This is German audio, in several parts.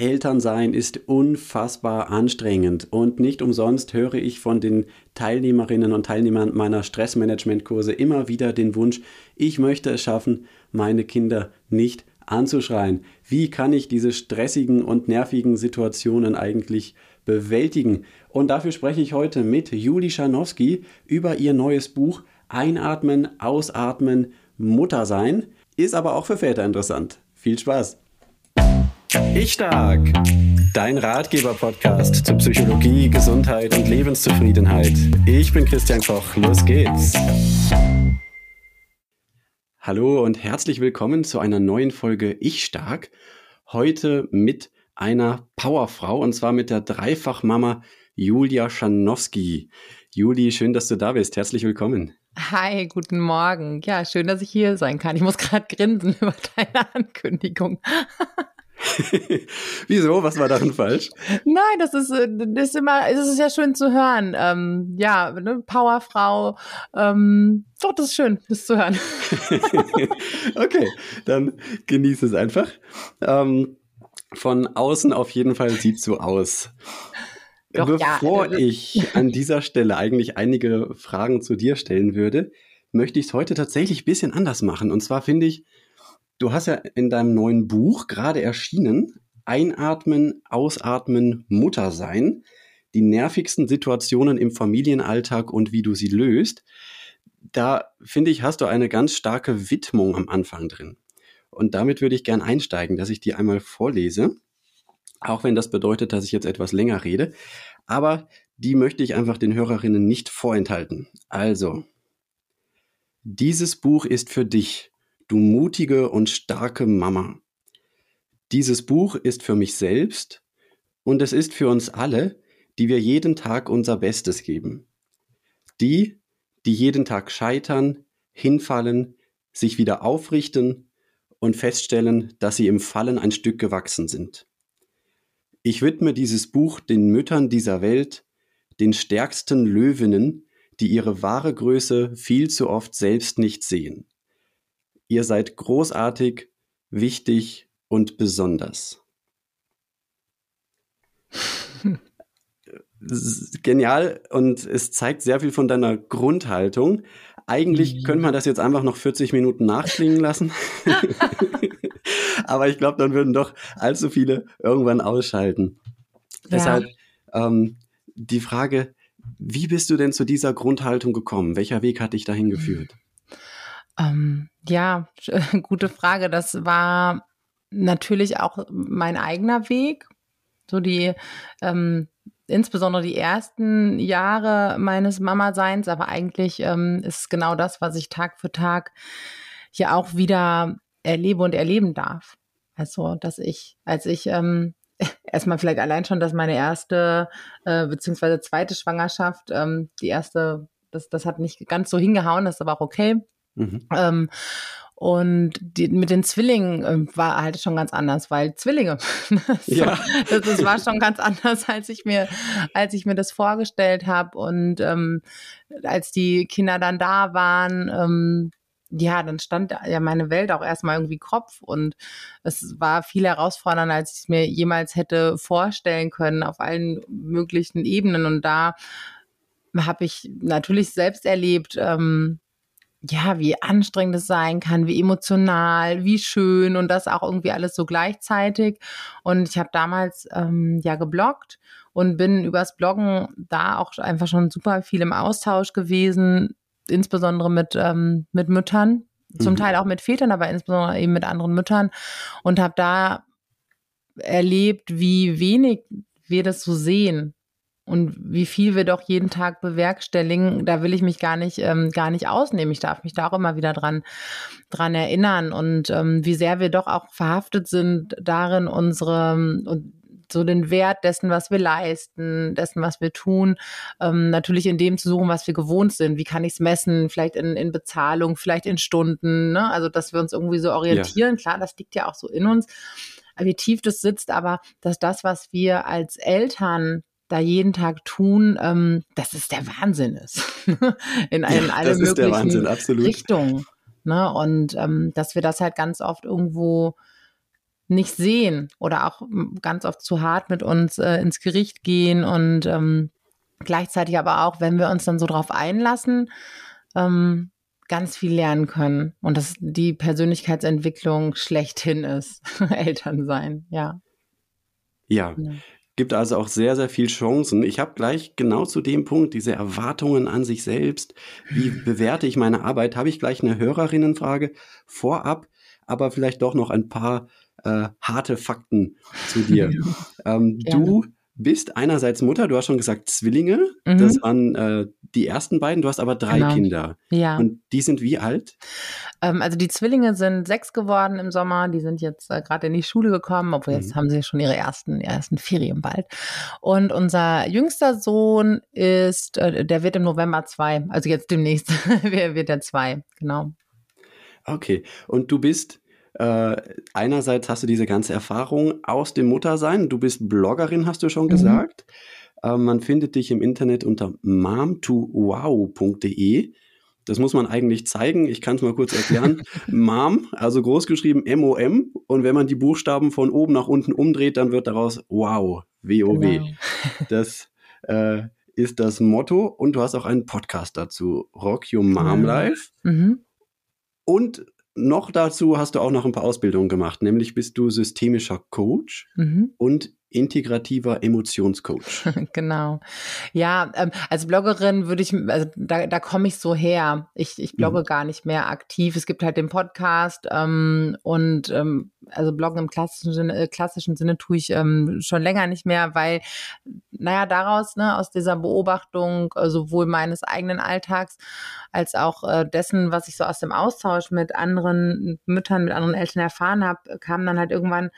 Elternsein ist unfassbar anstrengend und nicht umsonst höre ich von den Teilnehmerinnen und Teilnehmern meiner Stressmanagement-Kurse immer wieder den Wunsch, ich möchte es schaffen, meine Kinder nicht anzuschreien. Wie kann ich diese stressigen und nervigen Situationen eigentlich bewältigen? Und dafür spreche ich heute mit Juli Scharnowski über ihr neues Buch Einatmen, Ausatmen, Mutter sein. Ist aber auch für Väter interessant. Viel Spaß! Ich Stark, dein Ratgeber-Podcast zu Psychologie, Gesundheit und Lebenszufriedenheit. Ich bin Christian Koch, los geht's. Hallo und herzlich willkommen zu einer neuen Folge Ich Stark. Heute mit einer Powerfrau und zwar mit der Dreifachmama Julia Schanowski. Juli, schön, dass du da bist. Herzlich willkommen. Hi, guten Morgen. Ja, schön, dass ich hier sein kann. Ich muss gerade grinsen über deine Ankündigung. Wieso? Was war darin falsch? Nein, das ist, äh, das ist immer, es ist ja schön zu hören. Ähm, ja, ne, Powerfrau. Ähm, doch, das ist schön, das zu hören. okay, dann genieße es einfach. Ähm, von außen auf jeden Fall sieht so aus. Doch, Bevor ja. ich an dieser Stelle eigentlich einige Fragen zu dir stellen würde, möchte ich es heute tatsächlich ein bisschen anders machen. Und zwar finde ich, Du hast ja in deinem neuen Buch gerade erschienen, Einatmen, Ausatmen, Mutter sein, die nervigsten Situationen im Familienalltag und wie du sie löst. Da finde ich, hast du eine ganz starke Widmung am Anfang drin. Und damit würde ich gern einsteigen, dass ich die einmal vorlese. Auch wenn das bedeutet, dass ich jetzt etwas länger rede. Aber die möchte ich einfach den Hörerinnen nicht vorenthalten. Also, dieses Buch ist für dich, du mutige und starke Mama. Dieses Buch ist für mich selbst und es ist für uns alle, die wir jeden Tag unser Bestes geben. Die, die jeden Tag scheitern, hinfallen, sich wieder aufrichten und feststellen, dass sie im Fallen ein Stück gewachsen sind. Ich widme dieses Buch den Müttern dieser Welt, den stärksten Löwinnen, die ihre wahre Größe viel zu oft selbst nicht sehen. Ihr seid großartig, wichtig und besonders. Genial und es zeigt sehr viel von deiner Grundhaltung. Eigentlich mhm. könnte man das jetzt einfach noch 40 Minuten nachklingen lassen. Aber ich glaube, dann würden doch allzu viele irgendwann ausschalten. Ja. Deshalb ähm, die Frage, wie bist du denn zu dieser Grundhaltung gekommen? Welcher Weg hat dich dahin geführt? Ähm, ja, gute Frage. Das war natürlich auch mein eigener Weg. So die, ähm, insbesondere die ersten Jahre meines Mama-Seins, aber eigentlich ähm, ist genau das, was ich Tag für Tag hier auch wieder erlebe und erleben darf. Also, dass ich, als ich ähm, erstmal vielleicht allein schon, dass meine erste äh, beziehungsweise zweite Schwangerschaft, ähm, die erste, das, das hat nicht ganz so hingehauen, das ist aber auch okay. Mhm. Ähm, und die, mit den Zwillingen äh, war halt schon ganz anders, weil Zwillinge. so, ja. das, das, war schon ganz anders, als ich mir, als ich mir das vorgestellt habe. Und ähm, als die Kinder dann da waren, ähm, ja, dann stand ja meine Welt auch erstmal irgendwie Kopf und es war viel herausfordernder, als ich es mir jemals hätte vorstellen können auf allen möglichen Ebenen. Und da habe ich natürlich selbst erlebt, ähm, ja, wie anstrengend es sein kann, wie emotional, wie schön und das auch irgendwie alles so gleichzeitig. Und ich habe damals ähm, ja gebloggt und bin übers Bloggen da auch einfach schon super viel im Austausch gewesen, insbesondere mit, ähm, mit Müttern, zum mhm. Teil auch mit Vätern, aber insbesondere eben mit anderen Müttern und habe da erlebt, wie wenig wir das so sehen und wie viel wir doch jeden Tag bewerkstelligen, da will ich mich gar nicht, ähm, gar nicht ausnehmen. Ich darf mich da auch immer wieder dran, dran erinnern und ähm, wie sehr wir doch auch verhaftet sind darin, unsere und so den Wert dessen, was wir leisten, dessen, was wir tun, ähm, natürlich in dem zu suchen, was wir gewohnt sind. Wie kann ich es messen? Vielleicht in, in Bezahlung, vielleicht in Stunden. Ne? Also, dass wir uns irgendwie so orientieren. Ja. Klar, das liegt ja auch so in uns, wie tief das sitzt, aber dass das, was wir als Eltern da jeden Tag tun, ähm, dass es der Wahnsinn ist. in, in ja, alle möglichen Wahnsinn, Richtungen. Ne? Und ähm, dass wir das halt ganz oft irgendwo nicht sehen oder auch ganz oft zu hart mit uns äh, ins Gericht gehen und ähm, gleichzeitig aber auch, wenn wir uns dann so drauf einlassen, ähm, ganz viel lernen können und dass die Persönlichkeitsentwicklung schlechthin ist, Eltern sein. Ja, ja. Gibt also auch sehr, sehr viel Chancen. Ich habe gleich genau zu dem Punkt, diese Erwartungen an sich selbst, wie bewerte ich meine Arbeit, habe ich gleich eine Hörerinnenfrage vorab, aber vielleicht doch noch ein paar äh, harte Fakten zu dir. ähm, du bist einerseits Mutter, du hast schon gesagt Zwillinge, mhm. das waren äh, die ersten beiden, du hast aber drei genau. Kinder. Ja. Und die sind wie alt? Ähm, also die Zwillinge sind sechs geworden im Sommer, die sind jetzt äh, gerade in die Schule gekommen, obwohl jetzt mhm. haben sie schon ihre ersten, ersten Ferien bald. Und unser jüngster Sohn ist, äh, der wird im November zwei, also jetzt demnächst wird er zwei, genau. Okay, und du bist äh, einerseits hast du diese ganze Erfahrung aus dem Muttersein. Du bist Bloggerin, hast du schon mhm. gesagt. Äh, man findet dich im Internet unter mom2wow.de. Das muss man eigentlich zeigen. Ich kann es mal kurz erklären. Mom, also großgeschrieben M-O-M. Und wenn man die Buchstaben von oben nach unten umdreht, dann wird daraus Wow, W-O-W. Genau. Das äh, ist das Motto. Und du hast auch einen Podcast dazu, Rock Your Mom Life. Mhm. Und noch dazu hast du auch noch ein paar Ausbildungen gemacht, nämlich bist du systemischer Coach mhm. und integrativer Emotionscoach. genau. Ja, ähm, als Bloggerin würde ich, also da, da komme ich so her. Ich, ich blogge mhm. gar nicht mehr aktiv. Es gibt halt den Podcast ähm, und ähm, also Bloggen im klassischen Sinne, äh, klassischen Sinne tue ich ähm, schon länger nicht mehr, weil, naja, daraus, ne, aus dieser Beobachtung äh, sowohl meines eigenen Alltags als auch äh, dessen, was ich so aus dem Austausch mit anderen Müttern, mit anderen Eltern erfahren habe, kam dann halt irgendwann,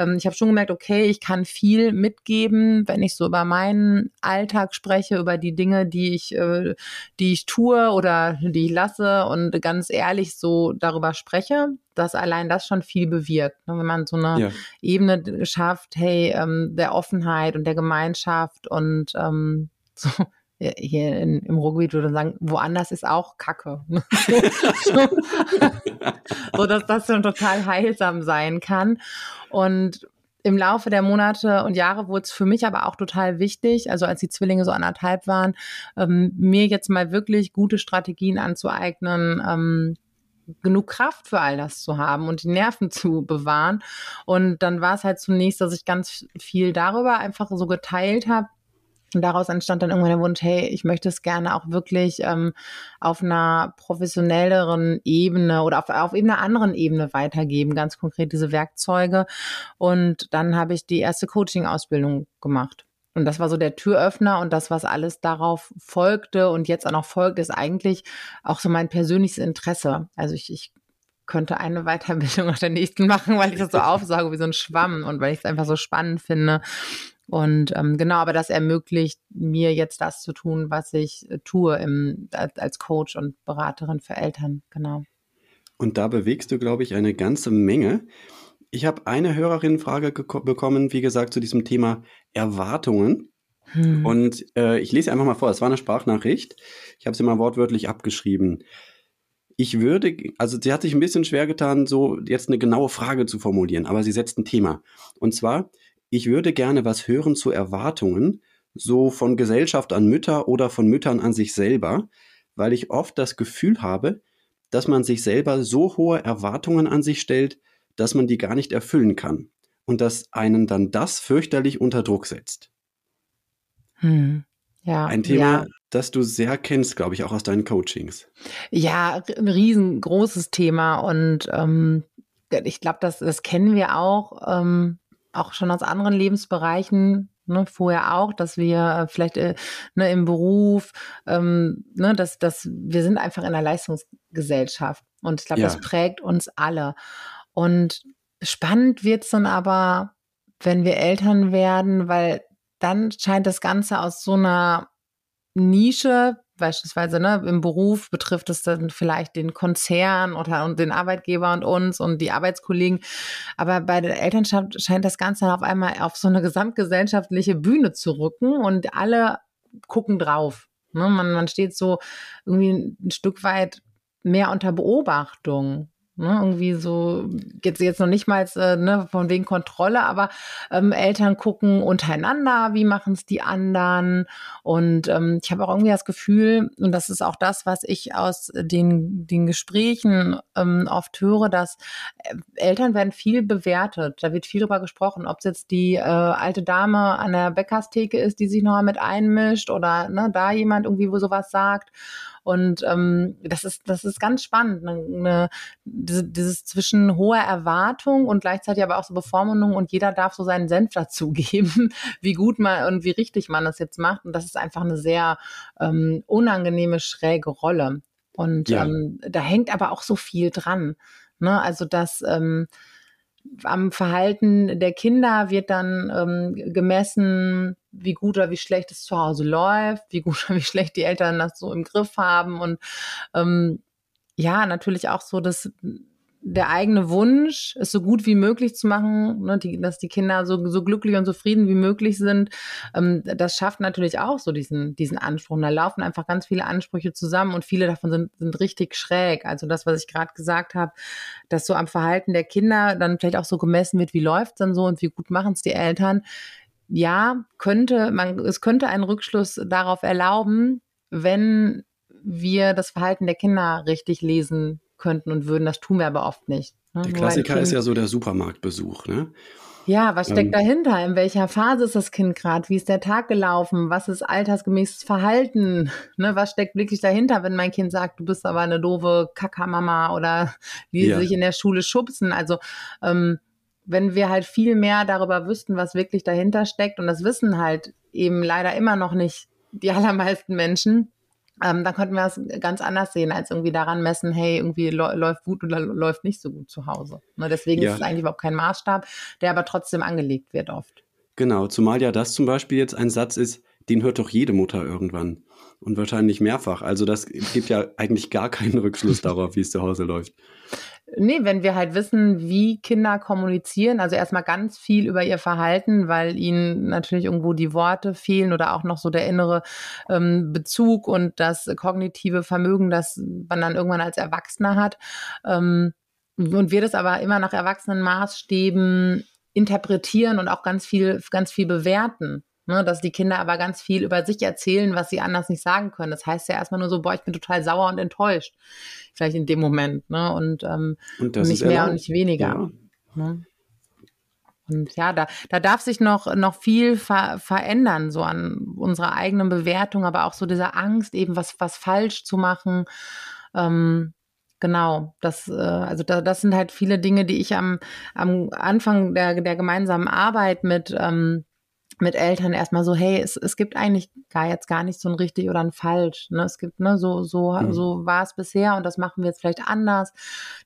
ähm, ich habe schon gemerkt, okay, ich kann viel mitgeben, wenn ich so über meinen Alltag spreche, über die Dinge, die ich, äh, die ich tue oder die ich lasse und ganz ehrlich so darüber spreche, dass allein das schon viel bewirkt. Ne? Wenn man so eine ja. Ebene schafft, hey, ähm, der Offenheit und der Gemeinschaft und ähm, so hier in, im Ruhrgebiet würde sagen, woanders ist auch Kacke. so, dass das schon total heilsam sein kann. Und im Laufe der Monate und Jahre wurde es für mich aber auch total wichtig, also als die Zwillinge so anderthalb waren, ähm, mir jetzt mal wirklich gute Strategien anzueignen, ähm, genug Kraft für all das zu haben und die Nerven zu bewahren. Und dann war es halt zunächst, dass ich ganz viel darüber einfach so geteilt habe, und daraus entstand dann irgendwann der Wunsch, hey, ich möchte es gerne auch wirklich ähm, auf einer professionelleren Ebene oder auf, auf eben einer anderen Ebene weitergeben, ganz konkret diese Werkzeuge. Und dann habe ich die erste Coaching-Ausbildung gemacht. Und das war so der Türöffner und das, was alles darauf folgte und jetzt auch noch folgt, ist eigentlich auch so mein persönliches Interesse. Also ich, ich könnte eine Weiterbildung nach der nächsten machen, weil ich das so aufsauge wie so ein Schwamm und weil ich es einfach so spannend finde. Und ähm, genau, aber das ermöglicht mir jetzt das zu tun, was ich äh, tue im, als Coach und Beraterin für Eltern. Genau. Und da bewegst du, glaube ich, eine ganze Menge. Ich habe eine Hörerinnenfrage bekommen, wie gesagt, zu diesem Thema Erwartungen. Hm. Und äh, ich lese einfach mal vor. Es war eine Sprachnachricht. Ich habe sie mal wortwörtlich abgeschrieben. Ich würde, also sie hat sich ein bisschen schwer getan, so jetzt eine genaue Frage zu formulieren, aber sie setzt ein Thema. Und zwar, ich würde gerne was hören zu Erwartungen, so von Gesellschaft an Mütter oder von Müttern an sich selber, weil ich oft das Gefühl habe, dass man sich selber so hohe Erwartungen an sich stellt, dass man die gar nicht erfüllen kann und dass einen dann das fürchterlich unter Druck setzt. Hm. Ja, ein Thema, ja. das du sehr kennst, glaube ich, auch aus deinen Coachings. Ja, ein riesengroßes Thema und ähm, ich glaube, das, das kennen wir auch. Ähm, auch schon aus anderen Lebensbereichen, ne, vorher auch, dass wir äh, vielleicht äh, ne, im Beruf, ähm, ne, dass, dass wir sind einfach in einer Leistungsgesellschaft. Und ich glaube, ja. das prägt uns alle. Und spannend wird es dann aber, wenn wir Eltern werden, weil dann scheint das Ganze aus so einer Nische beispielsweise ne, im Beruf betrifft es dann vielleicht den Konzern oder und den Arbeitgeber und uns und die Arbeitskollegen. Aber bei der Elternschaft scheint das Ganze auf einmal auf so eine gesamtgesellschaftliche Bühne zu rücken und alle gucken drauf. Ne? Man, man steht so irgendwie ein Stück weit mehr unter Beobachtung. Ne, irgendwie so, jetzt, jetzt noch nicht mal äh, ne, von wegen Kontrolle, aber ähm, Eltern gucken untereinander, wie machen es die anderen. Und ähm, ich habe auch irgendwie das Gefühl, und das ist auch das, was ich aus den, den Gesprächen ähm, oft höre, dass äh, Eltern werden viel bewertet. Da wird viel drüber gesprochen, ob es jetzt die äh, alte Dame an der Bäckerstheke ist, die sich noch mal mit einmischt oder ne, da jemand irgendwie wo sowas sagt. Und ähm, das ist das ist ganz spannend, eine, eine, dieses zwischen hoher Erwartung und gleichzeitig aber auch so Bevormundung und jeder darf so seinen Senf dazugeben, wie gut man und wie richtig man das jetzt macht. Und das ist einfach eine sehr ähm, unangenehme, schräge Rolle. Und ja. ähm, da hängt aber auch so viel dran. Ne? Also dass ähm, am Verhalten der Kinder wird dann ähm, gemessen, wie gut oder wie schlecht es zu Hause läuft, wie gut oder wie schlecht die Eltern das so im Griff haben und ähm, ja, natürlich auch so, dass der eigene Wunsch, es so gut wie möglich zu machen, ne, die, dass die Kinder so, so glücklich und zufrieden wie möglich sind, ähm, das schafft natürlich auch so diesen, diesen Anspruch. Und da laufen einfach ganz viele Ansprüche zusammen und viele davon sind, sind richtig schräg. Also das, was ich gerade gesagt habe, dass so am Verhalten der Kinder dann vielleicht auch so gemessen wird, wie läuft es dann so und wie gut machen es die Eltern. Ja, könnte, man, es könnte einen Rückschluss darauf erlauben, wenn wir das Verhalten der Kinder richtig lesen könnten und würden. Das tun wir aber oft nicht. Ne? Der Klassiker kind, ist ja so der Supermarktbesuch, ne? Ja, was steckt ähm, dahinter? In welcher Phase ist das Kind gerade? Wie ist der Tag gelaufen? Was ist altersgemäßes Verhalten? Ne, was steckt wirklich dahinter, wenn mein Kind sagt, du bist aber eine doofe Kackermama oder wie ja. sie sich in der Schule schubsen? Also ähm, wenn wir halt viel mehr darüber wüssten, was wirklich dahinter steckt, und das wissen halt eben leider immer noch nicht die allermeisten Menschen, ähm, dann könnten wir es ganz anders sehen, als irgendwie daran messen, hey, irgendwie läuft gut oder läuft nicht so gut zu Hause. Ne, deswegen ja. ist es eigentlich überhaupt kein Maßstab, der aber trotzdem angelegt wird oft. Genau, zumal ja das zum Beispiel jetzt ein Satz ist, den hört doch jede Mutter irgendwann. Und wahrscheinlich mehrfach. Also das gibt ja eigentlich gar keinen Rückschluss darauf, wie es zu Hause läuft. Nee, wenn wir halt wissen, wie Kinder kommunizieren, also erstmal ganz viel über ihr Verhalten, weil ihnen natürlich irgendwo die Worte fehlen oder auch noch so der innere ähm, Bezug und das kognitive Vermögen, das man dann irgendwann als Erwachsener hat. Ähm, und wir das aber immer nach erwachsenen Maßstäben interpretieren und auch ganz viel, ganz viel bewerten. Ne, dass die Kinder aber ganz viel über sich erzählen, was sie anders nicht sagen können. Das heißt ja erstmal nur so, boah, ich bin total sauer und enttäuscht. Vielleicht in dem Moment. Ne? Und, ähm, und nicht mehr und nicht weniger. Ja. Ne? Und ja, da, da darf sich noch, noch viel ver verändern, so an unserer eigenen Bewertung, aber auch so dieser Angst, eben was, was falsch zu machen. Ähm, Genau, das, äh, also da, das sind halt viele Dinge, die ich am, am Anfang der, der gemeinsamen Arbeit mit, ähm, mit Eltern erstmal so, hey, es, es gibt eigentlich gar jetzt gar nicht so ein richtig oder ein falsch. Ne? Es gibt, ne, so, so, mhm. so war es bisher und das machen wir jetzt vielleicht anders.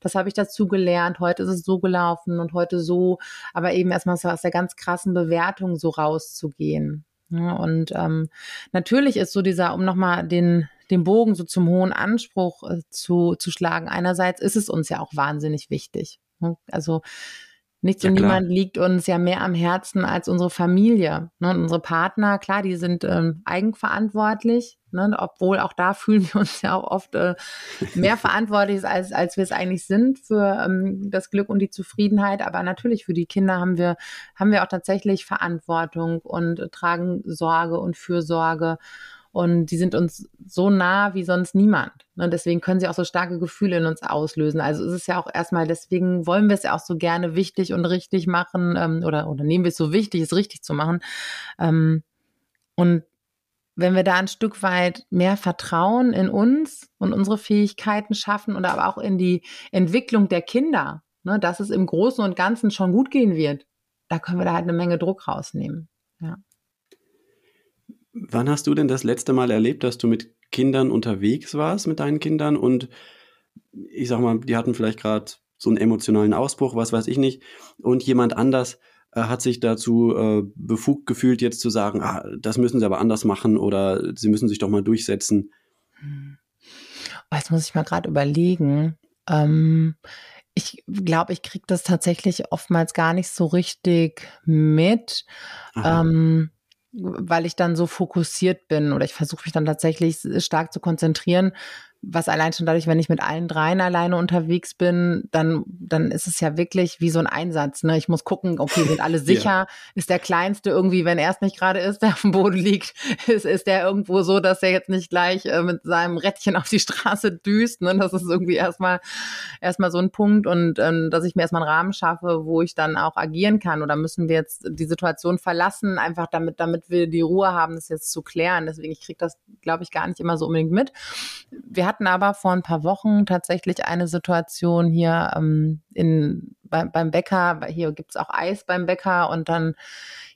Das habe ich dazu gelernt. Heute ist es so gelaufen und heute so, aber eben erstmal so aus der ganz krassen Bewertung so rauszugehen. Ne? und ähm, natürlich ist so dieser, um nochmal den, den Bogen so zum hohen Anspruch äh, zu, zu schlagen, einerseits ist es uns ja auch wahnsinnig wichtig. Ne? Also Nichts ja, und niemand liegt uns ja mehr am Herzen als unsere Familie. Ne? Und unsere Partner, klar, die sind ähm, eigenverantwortlich, ne? obwohl auch da fühlen wir uns ja auch oft äh, mehr verantwortlich, als, als wir es eigentlich sind für ähm, das Glück und die Zufriedenheit. Aber natürlich für die Kinder haben wir, haben wir auch tatsächlich Verantwortung und äh, tragen Sorge und Fürsorge. Und die sind uns so nah wie sonst niemand. Und deswegen können sie auch so starke Gefühle in uns auslösen. Also ist es ja auch erstmal, deswegen wollen wir es ja auch so gerne wichtig und richtig machen ähm, oder, oder nehmen wir es so wichtig, es richtig zu machen. Ähm, und wenn wir da ein Stück weit mehr Vertrauen in uns und unsere Fähigkeiten schaffen und aber auch in die Entwicklung der Kinder, ne, dass es im Großen und Ganzen schon gut gehen wird, da können wir da halt eine Menge Druck rausnehmen. Wann hast du denn das letzte Mal erlebt, dass du mit Kindern unterwegs warst, mit deinen Kindern und ich sag mal, die hatten vielleicht gerade so einen emotionalen Ausbruch, was weiß ich nicht, und jemand anders äh, hat sich dazu äh, befugt gefühlt, jetzt zu sagen, ah, das müssen sie aber anders machen oder sie müssen sich doch mal durchsetzen? Hm. Oh, jetzt muss ich mal gerade überlegen. Ähm, ich glaube, ich kriege das tatsächlich oftmals gar nicht so richtig mit. Ähm, weil ich dann so fokussiert bin oder ich versuche mich dann tatsächlich stark zu konzentrieren, was allein schon dadurch, wenn ich mit allen dreien alleine unterwegs bin, dann, dann ist es ja wirklich wie so ein Einsatz. Ne? Ich muss gucken, okay, sind alle sicher? ja. Ist der Kleinste irgendwie, wenn er es nicht gerade ist, der auf dem Boden liegt, ist, ist der irgendwo so, dass er jetzt nicht gleich äh, mit seinem Rädchen auf die Straße düst? Ne? Das ist irgendwie erstmal, erstmal so ein Punkt und ähm, dass ich mir erstmal einen Rahmen schaffe, wo ich dann auch agieren kann. Oder müssen wir jetzt die Situation verlassen, einfach damit, damit wir die Ruhe haben, das jetzt zu klären. Deswegen, ich kriege das, glaube ich, gar nicht immer so unbedingt mit. Wir hatten aber vor ein paar Wochen tatsächlich eine Situation hier ähm, in, bei, beim Bäcker. Hier gibt's auch Eis beim Bäcker und dann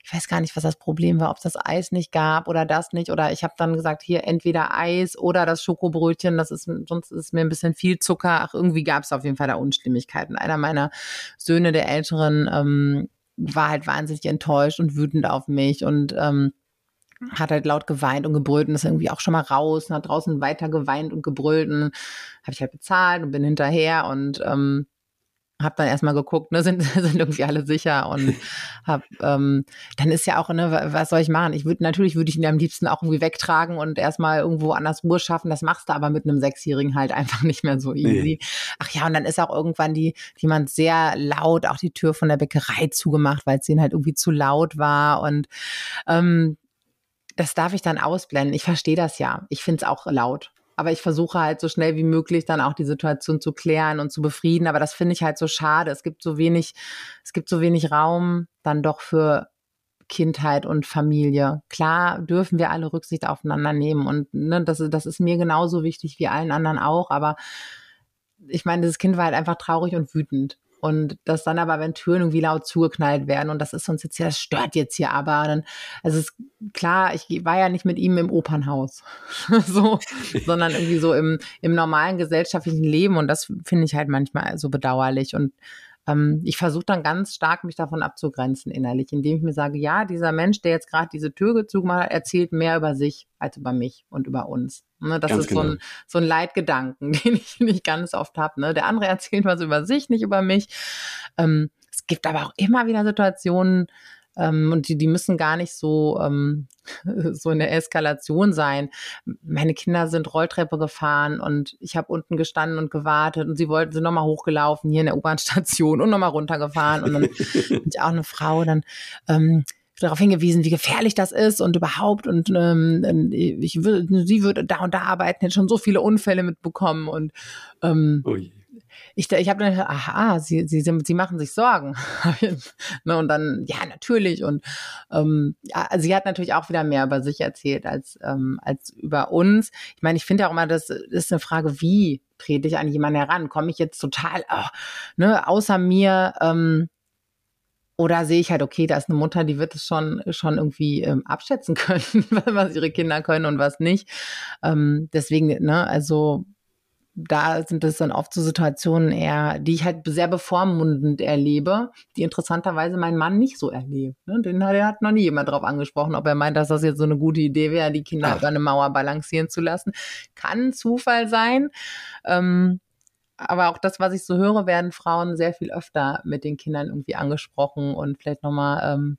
ich weiß gar nicht, was das Problem war, ob es das Eis nicht gab oder das nicht. Oder ich habe dann gesagt, hier entweder Eis oder das Schokobrötchen, das ist, sonst ist mir ein bisschen viel Zucker. Ach, irgendwie gab es auf jeden Fall da Unstimmigkeiten. Einer meiner Söhne, der Älteren, ähm, war halt wahnsinnig enttäuscht und wütend auf mich und ähm, hat halt laut geweint und gebrüllt und ist irgendwie auch schon mal raus und hat draußen weiter geweint und gebrüllt und habe ich halt bezahlt und bin hinterher und ähm, habe dann erstmal geguckt, ne, sind, sind irgendwie alle sicher und hab, ähm, dann ist ja auch, ne, was soll ich machen? Ich würde natürlich würde ich ihn am liebsten auch irgendwie wegtragen und erstmal irgendwo anders Ruhe schaffen. Das machst du aber mit einem Sechsjährigen halt einfach nicht mehr so easy. Nee. Ach ja, und dann ist auch irgendwann die jemand sehr laut auch die Tür von der Bäckerei zugemacht, weil es ihnen halt irgendwie zu laut war und ähm, das darf ich dann ausblenden. Ich verstehe das ja. Ich finde es auch laut. Aber ich versuche halt so schnell wie möglich dann auch die Situation zu klären und zu befrieden. Aber das finde ich halt so schade. Es gibt so wenig, es gibt so wenig Raum dann doch für Kindheit und Familie. Klar dürfen wir alle Rücksicht aufeinander nehmen und ne, das, das ist mir genauso wichtig wie allen anderen auch. Aber ich meine, das Kind war halt einfach traurig und wütend. Und das dann aber, wenn Türen irgendwie laut zugeknallt werden und das ist uns jetzt hier, das stört jetzt hier aber, dann, also ist klar, ich war ja nicht mit ihm im Opernhaus, so, sondern irgendwie so im, im normalen gesellschaftlichen Leben. Und das finde ich halt manchmal so bedauerlich. Und ähm, ich versuche dann ganz stark, mich davon abzugrenzen innerlich, indem ich mir sage, ja, dieser Mensch, der jetzt gerade diese Tür gezogen hat, erzählt mehr über sich als über mich und über uns. Ne, das ganz ist genau. so, ein, so ein Leitgedanken, den ich nicht ganz oft habe. Ne? Der andere erzählt was über sich, nicht über mich. Ähm, es gibt aber auch immer wieder Situationen, ähm, und die, die müssen gar nicht so, ähm, so in der Eskalation sein. Meine Kinder sind Rolltreppe gefahren und ich habe unten gestanden und gewartet und sie wollten, sind nochmal hochgelaufen hier in der U-Bahn-Station und nochmal runtergefahren. Und dann bin ich auch eine Frau, dann ähm, darauf hingewiesen, wie gefährlich das ist und überhaupt und ähm, ich sie würde da und da arbeiten, hätte schon so viele Unfälle mitbekommen und ähm, Ui ich, ich habe dann gedacht, aha, sie, sie, sie machen sich Sorgen. ne, und dann, ja, natürlich. Und ähm, also sie hat natürlich auch wieder mehr über sich erzählt als, ähm, als über uns. Ich meine, ich finde auch immer, das ist eine Frage, wie trete ich an jemanden heran? Komme ich jetzt total, oh, ne, außer mir, ähm, oder sehe ich halt, okay, da ist eine Mutter, die wird es schon, schon irgendwie ähm, abschätzen können, was ihre Kinder können und was nicht. Ähm, deswegen, ne, also da sind es dann oft so Situationen eher, die ich halt sehr bevormundend erlebe, die interessanterweise mein Mann nicht so erlebt. Ne? Den hat, hat noch nie jemand drauf angesprochen, ob er meint, dass das jetzt so eine gute Idee wäre, die Kinder Ach. über eine Mauer balancieren zu lassen. Kann Zufall sein. Ähm, aber auch das, was ich so höre, werden Frauen sehr viel öfter mit den Kindern irgendwie angesprochen und vielleicht nochmal ähm,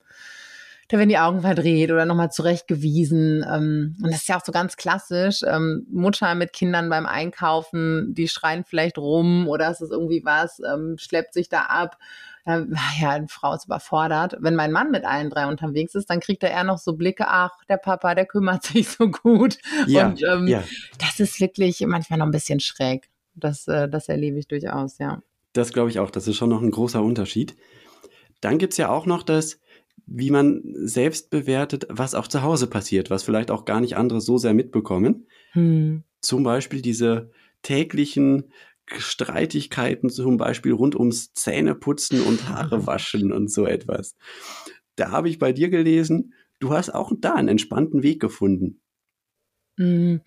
da werden die Augen verdreht oder nochmal zurechtgewiesen. Ähm, und das ist ja auch so ganz klassisch. Ähm, Mutter mit Kindern beim Einkaufen, die schreien vielleicht rum oder es ist irgendwie was, ähm, schleppt sich da ab. Ja, ja, eine Frau ist überfordert. Wenn mein Mann mit allen drei unterwegs ist, dann kriegt er eher noch so Blicke, ach, der Papa, der kümmert sich so gut. Ja, und ähm, ja. das ist wirklich manchmal noch ein bisschen schräg. Das, äh, das erlebe ich durchaus, ja. Das glaube ich auch. Das ist schon noch ein großer Unterschied. Dann gibt es ja auch noch das, wie man selbst bewertet, was auch zu Hause passiert, was vielleicht auch gar nicht andere so sehr mitbekommen. Hm. Zum Beispiel diese täglichen Streitigkeiten, zum Beispiel rund ums Zähneputzen und Haare waschen und so etwas. Da habe ich bei dir gelesen, du hast auch da einen entspannten Weg gefunden. Hm.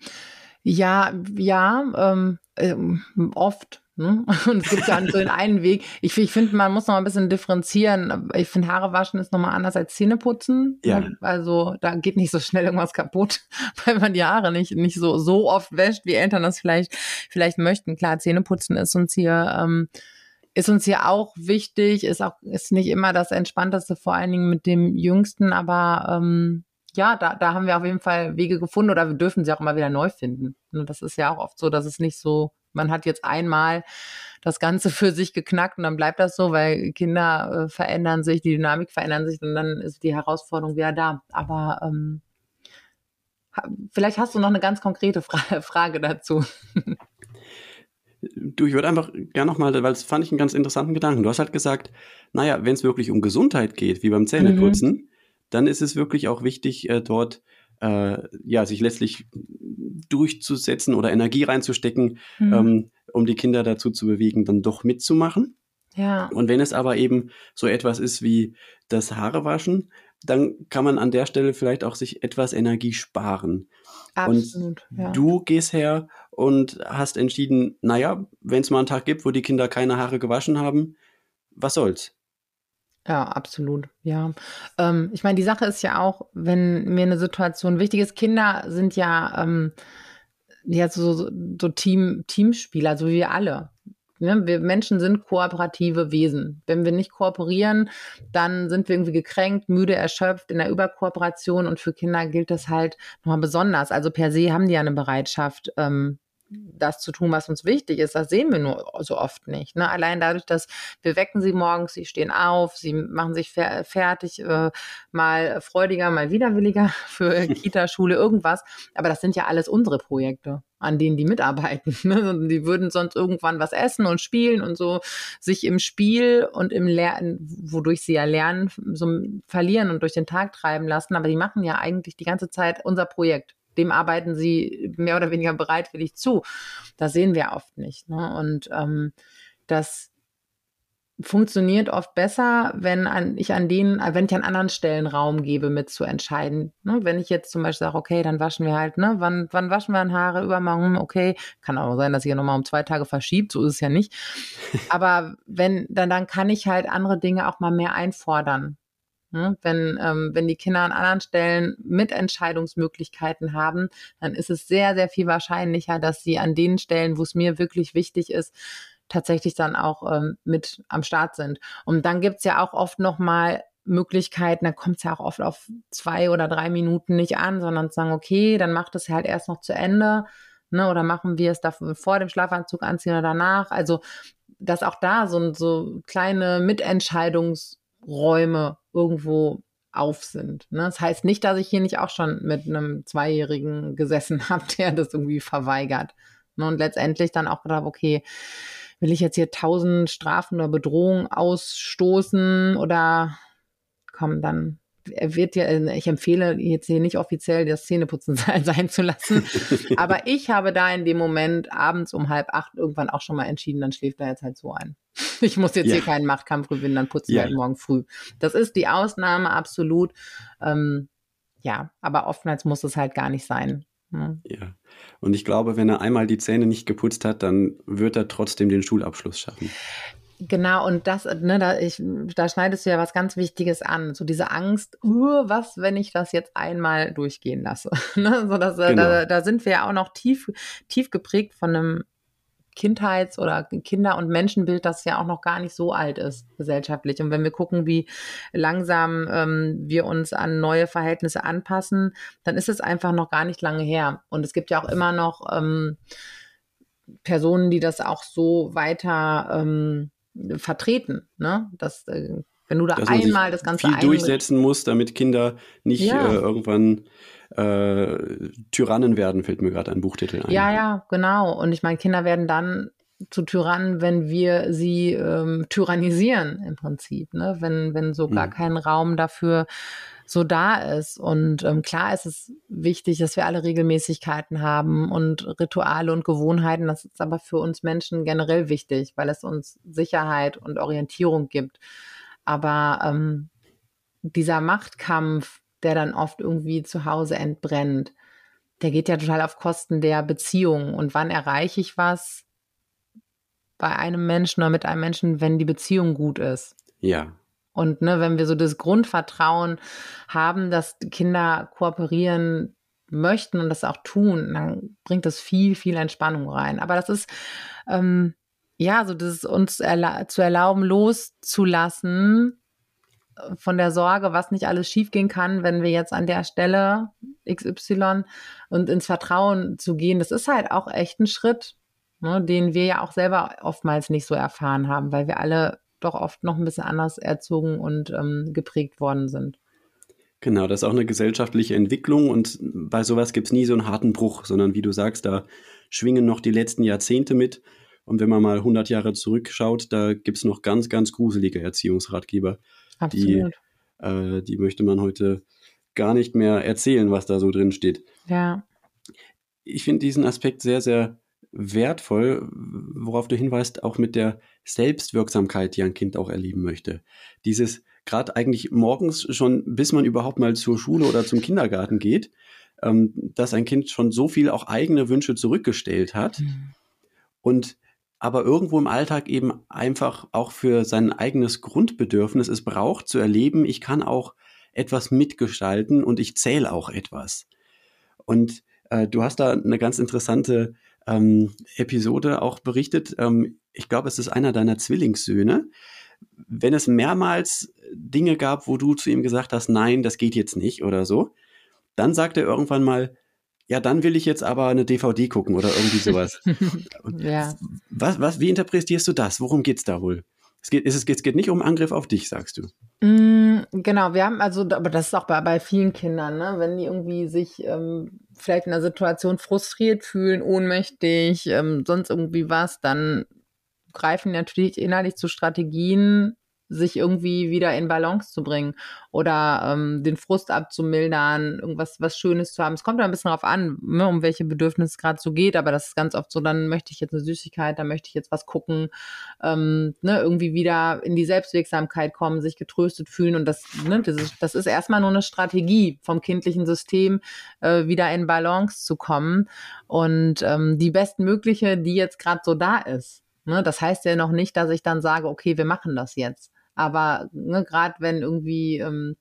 Ja, ja, ähm, ähm, oft. Ne? Und es gibt ja so den einen Weg. Ich, ich finde, man muss noch ein bisschen differenzieren. Ich finde, Haare waschen ist nochmal anders als Zähneputzen. Ja. Ne? Also da geht nicht so schnell irgendwas kaputt, weil man die Haare nicht, nicht so, so oft wäscht, wie Eltern das vielleicht, vielleicht möchten. Klar, Zähneputzen ist uns hier, ähm, ist uns hier auch wichtig, ist auch, ist nicht immer das Entspannteste, vor allen Dingen mit dem Jüngsten, aber ähm, ja, da, da haben wir auf jeden Fall Wege gefunden oder wir dürfen sie auch immer wieder neu finden. Und das ist ja auch oft so, dass es nicht so, man hat jetzt einmal das Ganze für sich geknackt und dann bleibt das so, weil Kinder äh, verändern sich, die Dynamik verändern sich und dann ist die Herausforderung wieder da. Aber ähm, vielleicht hast du noch eine ganz konkrete Fra Frage dazu. Du, ich würde einfach gerne nochmal, weil das fand ich einen ganz interessanten Gedanken. Du hast halt gesagt, naja, wenn es wirklich um Gesundheit geht, wie beim Zähneputzen, mhm. dann ist es wirklich auch wichtig, äh, dort äh, ja, sich letztlich durchzusetzen oder Energie reinzustecken, mhm. ähm, um die Kinder dazu zu bewegen, dann doch mitzumachen. Ja. Und wenn es aber eben so etwas ist wie das Haarewaschen, dann kann man an der Stelle vielleicht auch sich etwas Energie sparen. Absolut, und ja. du gehst her und hast entschieden, naja, wenn es mal einen Tag gibt, wo die Kinder keine Haare gewaschen haben, was soll's? Ja, absolut. Ja. Ähm, ich meine, die Sache ist ja auch, wenn mir eine Situation wichtig ist, Kinder sind ja, ähm, ja so, so Team, Teamspieler, so wie wir alle. Ne? Wir Menschen sind kooperative Wesen. Wenn wir nicht kooperieren, dann sind wir irgendwie gekränkt, müde, erschöpft in der Überkooperation und für Kinder gilt das halt nochmal besonders. Also per se haben die ja eine Bereitschaft, ähm, das zu tun, was uns wichtig ist. Das sehen wir nur so oft nicht. Ne? Allein dadurch, dass wir wecken sie morgens, sie stehen auf, sie machen sich fer fertig, äh, mal freudiger, mal widerwilliger für Kita, Schule, irgendwas. Aber das sind ja alles unsere Projekte an denen die mitarbeiten. Ne? Die würden sonst irgendwann was essen und spielen und so sich im Spiel und im Lernen, wodurch sie ja lernen, so verlieren und durch den Tag treiben lassen. Aber die machen ja eigentlich die ganze Zeit unser Projekt dem arbeiten sie mehr oder weniger bereitwillig zu. Das sehen wir oft nicht. Ne? Und ähm, das funktioniert oft besser, wenn an, ich an denen, wenn ich an anderen Stellen Raum gebe, mitzuentscheiden. Ne? Wenn ich jetzt zum Beispiel sage, okay, dann waschen wir halt, ne, wann, wann waschen wir Haare übermorgen? Okay, kann auch sein, dass ihr nochmal um zwei Tage verschiebt, so ist es ja nicht. Aber wenn, dann, dann kann ich halt andere Dinge auch mal mehr einfordern. Ne? Wenn, ähm, wenn die Kinder an anderen Stellen Mitentscheidungsmöglichkeiten haben, dann ist es sehr, sehr viel wahrscheinlicher, dass sie an den Stellen, wo es mir wirklich wichtig ist, tatsächlich dann auch ähm, mit am Start sind. Und dann gibt's ja auch oft nochmal Möglichkeiten, da kommt es ja auch oft auf zwei oder drei Minuten nicht an, sondern sagen, okay, dann macht es halt erst noch zu Ende, ne, oder machen wir es da vor dem Schlafanzug anziehen oder danach. Also, dass auch da so, so kleine Mitentscheidungs- Räume irgendwo auf sind. Ne? Das heißt nicht, dass ich hier nicht auch schon mit einem Zweijährigen gesessen habe, der das irgendwie verweigert. Ne? Und letztendlich dann auch gedacht, okay, will ich jetzt hier tausend Strafen oder Bedrohungen ausstoßen oder komm, dann wird ja, ich empfehle jetzt hier nicht offiziell das Zähneputzen sein zu lassen, aber ich habe da in dem Moment abends um halb acht irgendwann auch schon mal entschieden, dann schläft er jetzt halt so ein. Ich muss jetzt ja. hier keinen Machtkampf gewinnen, dann putzen ja. wir halt morgen früh. Das ist die Ausnahme, absolut. Ähm, ja, aber oftmals muss es halt gar nicht sein. Ne? Ja. Und ich glaube, wenn er einmal die Zähne nicht geputzt hat, dann wird er trotzdem den Schulabschluss schaffen. Genau, und das, ne, da, ich, da schneidest du ja was ganz Wichtiges an. So diese Angst, uh, was, wenn ich das jetzt einmal durchgehen lasse? ne? so, dass, genau. da, da sind wir ja auch noch tief, tief geprägt von einem Kindheits- oder Kinder- und Menschenbild, das ja auch noch gar nicht so alt ist gesellschaftlich. Und wenn wir gucken, wie langsam ähm, wir uns an neue Verhältnisse anpassen, dann ist es einfach noch gar nicht lange her. Und es gibt ja auch immer noch ähm, Personen, die das auch so weiter ähm, vertreten. Ne? Das, äh, wenn du da Dass einmal das Ganze viel durchsetzen muss, damit Kinder nicht ja. äh, irgendwann äh, Tyrannen werden, fällt mir gerade ein Buchtitel ein. Ja, ja, genau. Und ich meine, Kinder werden dann zu Tyrannen, wenn wir sie ähm, tyrannisieren im Prinzip, ne? wenn, wenn so gar mhm. kein Raum dafür so da ist. Und ähm, klar ist es wichtig, dass wir alle Regelmäßigkeiten haben und Rituale und Gewohnheiten. Das ist aber für uns Menschen generell wichtig, weil es uns Sicherheit und Orientierung gibt. Aber ähm, dieser Machtkampf, der dann oft irgendwie zu Hause entbrennt, der geht ja total auf Kosten der Beziehung. Und wann erreiche ich was bei einem Menschen oder mit einem Menschen, wenn die Beziehung gut ist? Ja. Und ne, wenn wir so das Grundvertrauen haben, dass Kinder kooperieren möchten und das auch tun, dann bringt das viel, viel Entspannung rein. Aber das ist ähm, ja so, das ist uns erla zu erlauben, loszulassen von der Sorge, was nicht alles schiefgehen kann, wenn wir jetzt an der Stelle XY und ins Vertrauen zu gehen, das ist halt auch echt ein Schritt, ne, den wir ja auch selber oftmals nicht so erfahren haben, weil wir alle doch oft noch ein bisschen anders erzogen und ähm, geprägt worden sind. Genau, das ist auch eine gesellschaftliche Entwicklung und bei sowas gibt es nie so einen harten Bruch, sondern wie du sagst, da schwingen noch die letzten Jahrzehnte mit. Und wenn man mal 100 Jahre zurückschaut, da gibt es noch ganz, ganz gruselige Erziehungsratgeber. Absolut. Die, äh, die möchte man heute gar nicht mehr erzählen, was da so drin steht. Ja. Ich finde diesen Aspekt sehr, sehr wertvoll, worauf du hinweist, auch mit der Selbstwirksamkeit, die ein Kind auch erleben möchte. Dieses gerade eigentlich morgens schon, bis man überhaupt mal zur Schule oder zum Kindergarten geht, ähm, dass ein Kind schon so viel auch eigene Wünsche zurückgestellt hat mhm. und aber irgendwo im Alltag eben einfach auch für sein eigenes Grundbedürfnis es braucht zu erleben, ich kann auch etwas mitgestalten und ich zähle auch etwas. Und äh, du hast da eine ganz interessante ähm, Episode auch berichtet. Ähm, ich glaube, es ist einer deiner Zwillingssöhne. Wenn es mehrmals Dinge gab, wo du zu ihm gesagt hast, nein, das geht jetzt nicht oder so, dann sagt er irgendwann mal, ja, dann will ich jetzt aber eine DVD gucken oder irgendwie sowas. ja. Was, was, wie interpretierst du das? Worum geht es da wohl? Es geht, es, es geht nicht um Angriff auf dich, sagst du. Mm, genau, wir haben also, aber das ist auch bei, bei vielen Kindern, ne? wenn die irgendwie sich ähm, vielleicht in einer Situation frustriert fühlen, ohnmächtig, ähm, sonst irgendwie was, dann greifen natürlich innerlich zu Strategien, sich irgendwie wieder in Balance zu bringen oder ähm, den Frust abzumildern, irgendwas was Schönes zu haben. Es kommt ein bisschen darauf an, ne, um welche Bedürfnisse es gerade so geht, aber das ist ganz oft so, dann möchte ich jetzt eine Süßigkeit, dann möchte ich jetzt was gucken, ähm, ne, irgendwie wieder in die Selbstwirksamkeit kommen, sich getröstet fühlen und das, ne, das, ist, das ist erstmal nur eine Strategie vom kindlichen System, äh, wieder in Balance zu kommen und ähm, die bestmögliche, die jetzt gerade so da ist. Ne, das heißt ja noch nicht, dass ich dann sage, okay, wir machen das jetzt. Aber ne, gerade wenn irgendwie, ähm,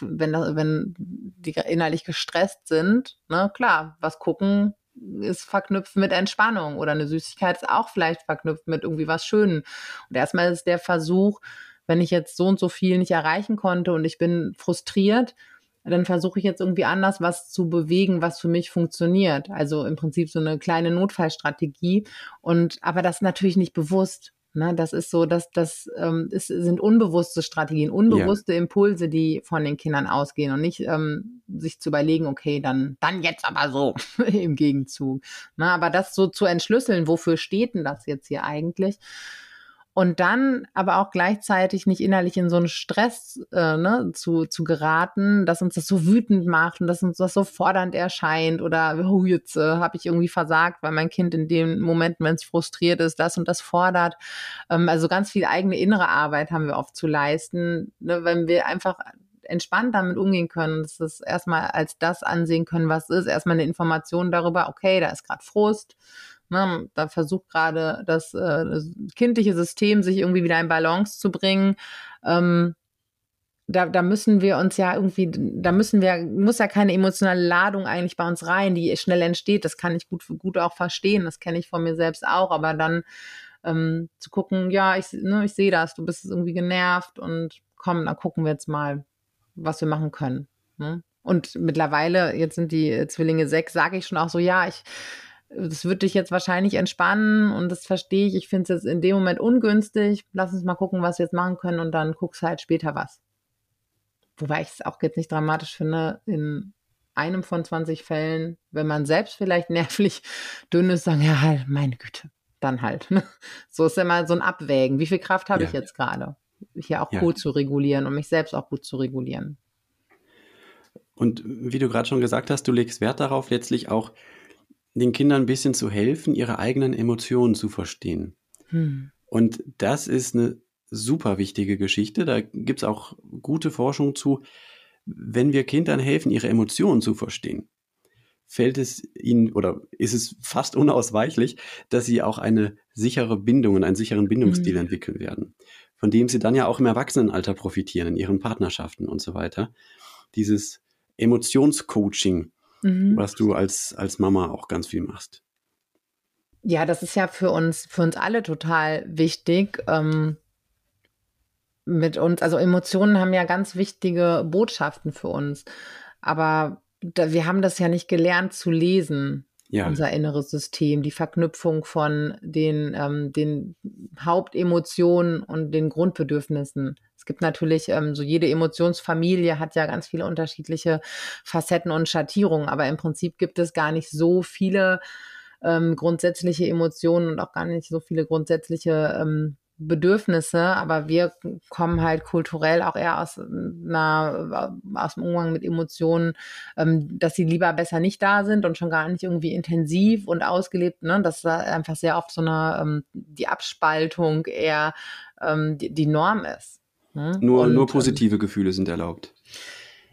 wenn, wenn die innerlich gestresst sind, ne, klar, was gucken ist verknüpft mit Entspannung oder eine Süßigkeit ist auch vielleicht verknüpft mit irgendwie was Schönem. Und erstmal ist der Versuch, wenn ich jetzt so und so viel nicht erreichen konnte und ich bin frustriert, dann versuche ich jetzt irgendwie anders was zu bewegen, was für mich funktioniert. Also im Prinzip so eine kleine Notfallstrategie. Und aber das natürlich nicht bewusst. Ne, das ist so, dass das ähm, ist, sind unbewusste Strategien, unbewusste ja. Impulse, die von den Kindern ausgehen und nicht ähm, sich zu überlegen, okay, dann, dann jetzt aber so im Gegenzug. Ne, aber das so zu entschlüsseln, wofür steht denn das jetzt hier eigentlich? Und dann aber auch gleichzeitig nicht innerlich in so einen Stress äh, ne, zu, zu geraten, dass uns das so wütend macht und dass uns das so fordernd erscheint oder oh, jetzt äh, habe ich irgendwie versagt, weil mein Kind in dem Moment, wenn es frustriert ist, das und das fordert. Ähm, also ganz viel eigene innere Arbeit haben wir oft zu leisten, ne, wenn wir einfach entspannt damit umgehen können, dass es erstmal als das ansehen können, was ist, erstmal eine Information darüber, okay, da ist gerade Frust, Ne, da versucht gerade das, äh, das, kindliche System sich irgendwie wieder in Balance zu bringen. Ähm, da, da müssen wir uns ja irgendwie, da müssen wir, muss ja keine emotionale Ladung eigentlich bei uns rein, die schnell entsteht. Das kann ich gut, gut auch verstehen. Das kenne ich von mir selbst auch. Aber dann ähm, zu gucken, ja, ich, ne, ich sehe das, du bist irgendwie genervt und komm, dann gucken wir jetzt mal, was wir machen können. Ne? Und mittlerweile, jetzt sind die Zwillinge sechs, sage ich schon auch so, ja, ich das wird dich jetzt wahrscheinlich entspannen und das verstehe ich. Ich finde es jetzt in dem Moment ungünstig. Lass uns mal gucken, was wir jetzt machen können und dann guckst halt später was. Wobei ich es auch jetzt nicht dramatisch finde, in einem von 20 Fällen, wenn man selbst vielleicht nervlich dünn ist, sagen, ja, halt, meine Güte, dann halt. so ist immer so ein Abwägen. Wie viel Kraft habe ja. ich jetzt gerade? Hier auch ja. gut zu regulieren und mich selbst auch gut zu regulieren. Und wie du gerade schon gesagt hast, du legst Wert darauf, letztlich auch den Kindern ein bisschen zu helfen, ihre eigenen Emotionen zu verstehen. Hm. Und das ist eine super wichtige Geschichte. Da gibt es auch gute Forschung zu. Wenn wir Kindern helfen, ihre Emotionen zu verstehen, fällt es ihnen oder ist es fast unausweichlich, dass sie auch eine sichere Bindung und einen sicheren Bindungsstil mhm. entwickeln werden, von dem sie dann ja auch im Erwachsenenalter profitieren, in ihren Partnerschaften und so weiter. Dieses Emotionscoaching, mhm. was du als, als Mama auch ganz viel machst. Ja, das ist ja für uns, für uns alle total wichtig. Ähm, mit uns, also Emotionen haben ja ganz wichtige Botschaften für uns. Aber da, wir haben das ja nicht gelernt zu lesen ja. unser inneres System, die Verknüpfung von den, ähm, den Hauptemotionen und den Grundbedürfnissen. Es gibt natürlich, ähm, so jede Emotionsfamilie hat ja ganz viele unterschiedliche Facetten und Schattierungen, aber im Prinzip gibt es gar nicht so viele ähm, grundsätzliche Emotionen und auch gar nicht so viele grundsätzliche ähm, Bedürfnisse, aber wir kommen halt kulturell auch eher aus einer, aus dem Umgang mit Emotionen, ähm, dass sie lieber besser nicht da sind und schon gar nicht irgendwie intensiv und ausgelebt, ne, dass da einfach sehr oft so eine, ähm, die Abspaltung eher ähm, die, die Norm ist. Ne? Nur, und, nur positive Gefühle sind erlaubt.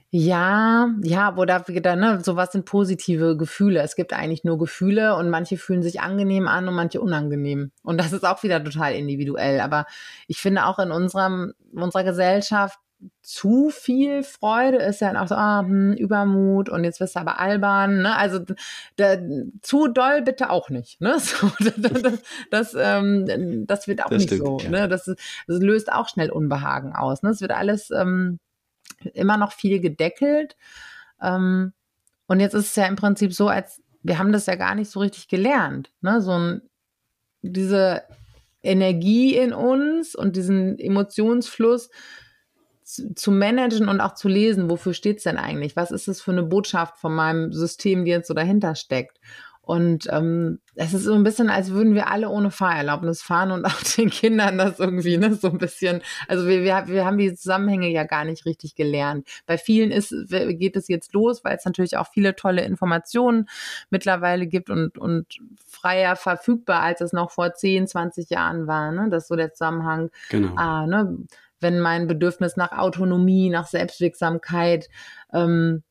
Ja, ja, wo da wieder, ne, sowas sind positive Gefühle. Es gibt eigentlich nur Gefühle und manche fühlen sich angenehm an und manche unangenehm. Und das ist auch wieder total individuell. Aber ich finde auch in unserem, unserer Gesellschaft zu viel Freude ist ja auch so, ah, hm, Übermut und jetzt wirst du aber albern, ne? Also da, zu doll bitte auch nicht, ne? So, das, das, ähm, das wird auch das nicht stimmt, so, ja. ne? Das, das löst auch schnell Unbehagen aus. Ne? Es wird alles ähm, immer noch viel gedeckelt. Ähm, und jetzt ist es ja im Prinzip so, als wir haben das ja gar nicht so richtig gelernt. Ne? So ein, diese Energie in uns und diesen Emotionsfluss zu, managen und auch zu lesen, wofür steht es denn eigentlich? Was ist es für eine Botschaft von meinem System, die jetzt so dahinter steckt? Und ähm, es ist so ein bisschen, als würden wir alle ohne Fahrerlaubnis fahren und auch den Kindern das irgendwie, ne, so ein bisschen. Also wir, wir, wir haben die Zusammenhänge ja gar nicht richtig gelernt. Bei vielen ist, geht es jetzt los, weil es natürlich auch viele tolle Informationen mittlerweile gibt und, und freier verfügbar, als es noch vor 10, 20 Jahren war. Ne? Das ist so der Zusammenhang. Genau. Ah, ne? Wenn mein Bedürfnis nach Autonomie, nach Selbstwirksamkeit ähm,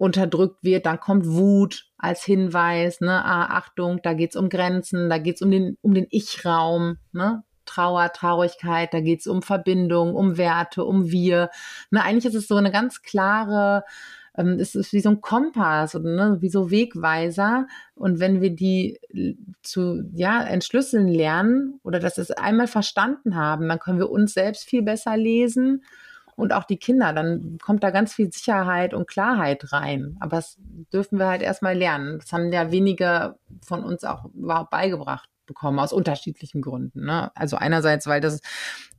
unterdrückt wird, dann kommt Wut als Hinweis, ne, ah, Achtung, da geht's um Grenzen, da geht's um den, um den Ich-Raum, ne, Trauer, Traurigkeit, da geht's um Verbindung, um Werte, um Wir. Ne, eigentlich ist es so eine ganz klare, ähm, es ist wie so ein Kompass oder ne, wie so Wegweiser. Und wenn wir die zu ja entschlüsseln lernen oder dass es einmal verstanden haben, dann können wir uns selbst viel besser lesen und auch die Kinder. Dann kommt da ganz viel Sicherheit und Klarheit rein. Aber das dürfen wir halt erstmal lernen. Das haben ja wenige von uns auch überhaupt beigebracht bekommen, aus unterschiedlichen Gründen. Ne? Also einerseits, weil das,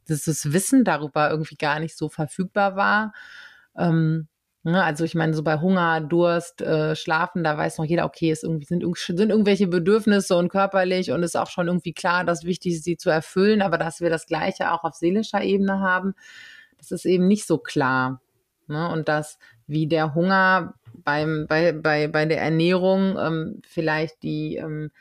das, das Wissen darüber irgendwie gar nicht so verfügbar war. Ähm, ne? also ich meine, so bei Hunger, Durst, äh, Schlafen, da weiß noch jeder, okay, es irgendwie sind, sind irgendwelche Bedürfnisse und körperlich und ist auch schon irgendwie klar, dass wichtig ist, sie zu erfüllen, aber dass wir das Gleiche auch auf seelischer Ebene haben, das ist eben nicht so klar. Ne? Und dass wie der Hunger beim, bei, bei, bei der Ernährung ähm, vielleicht die, ähm,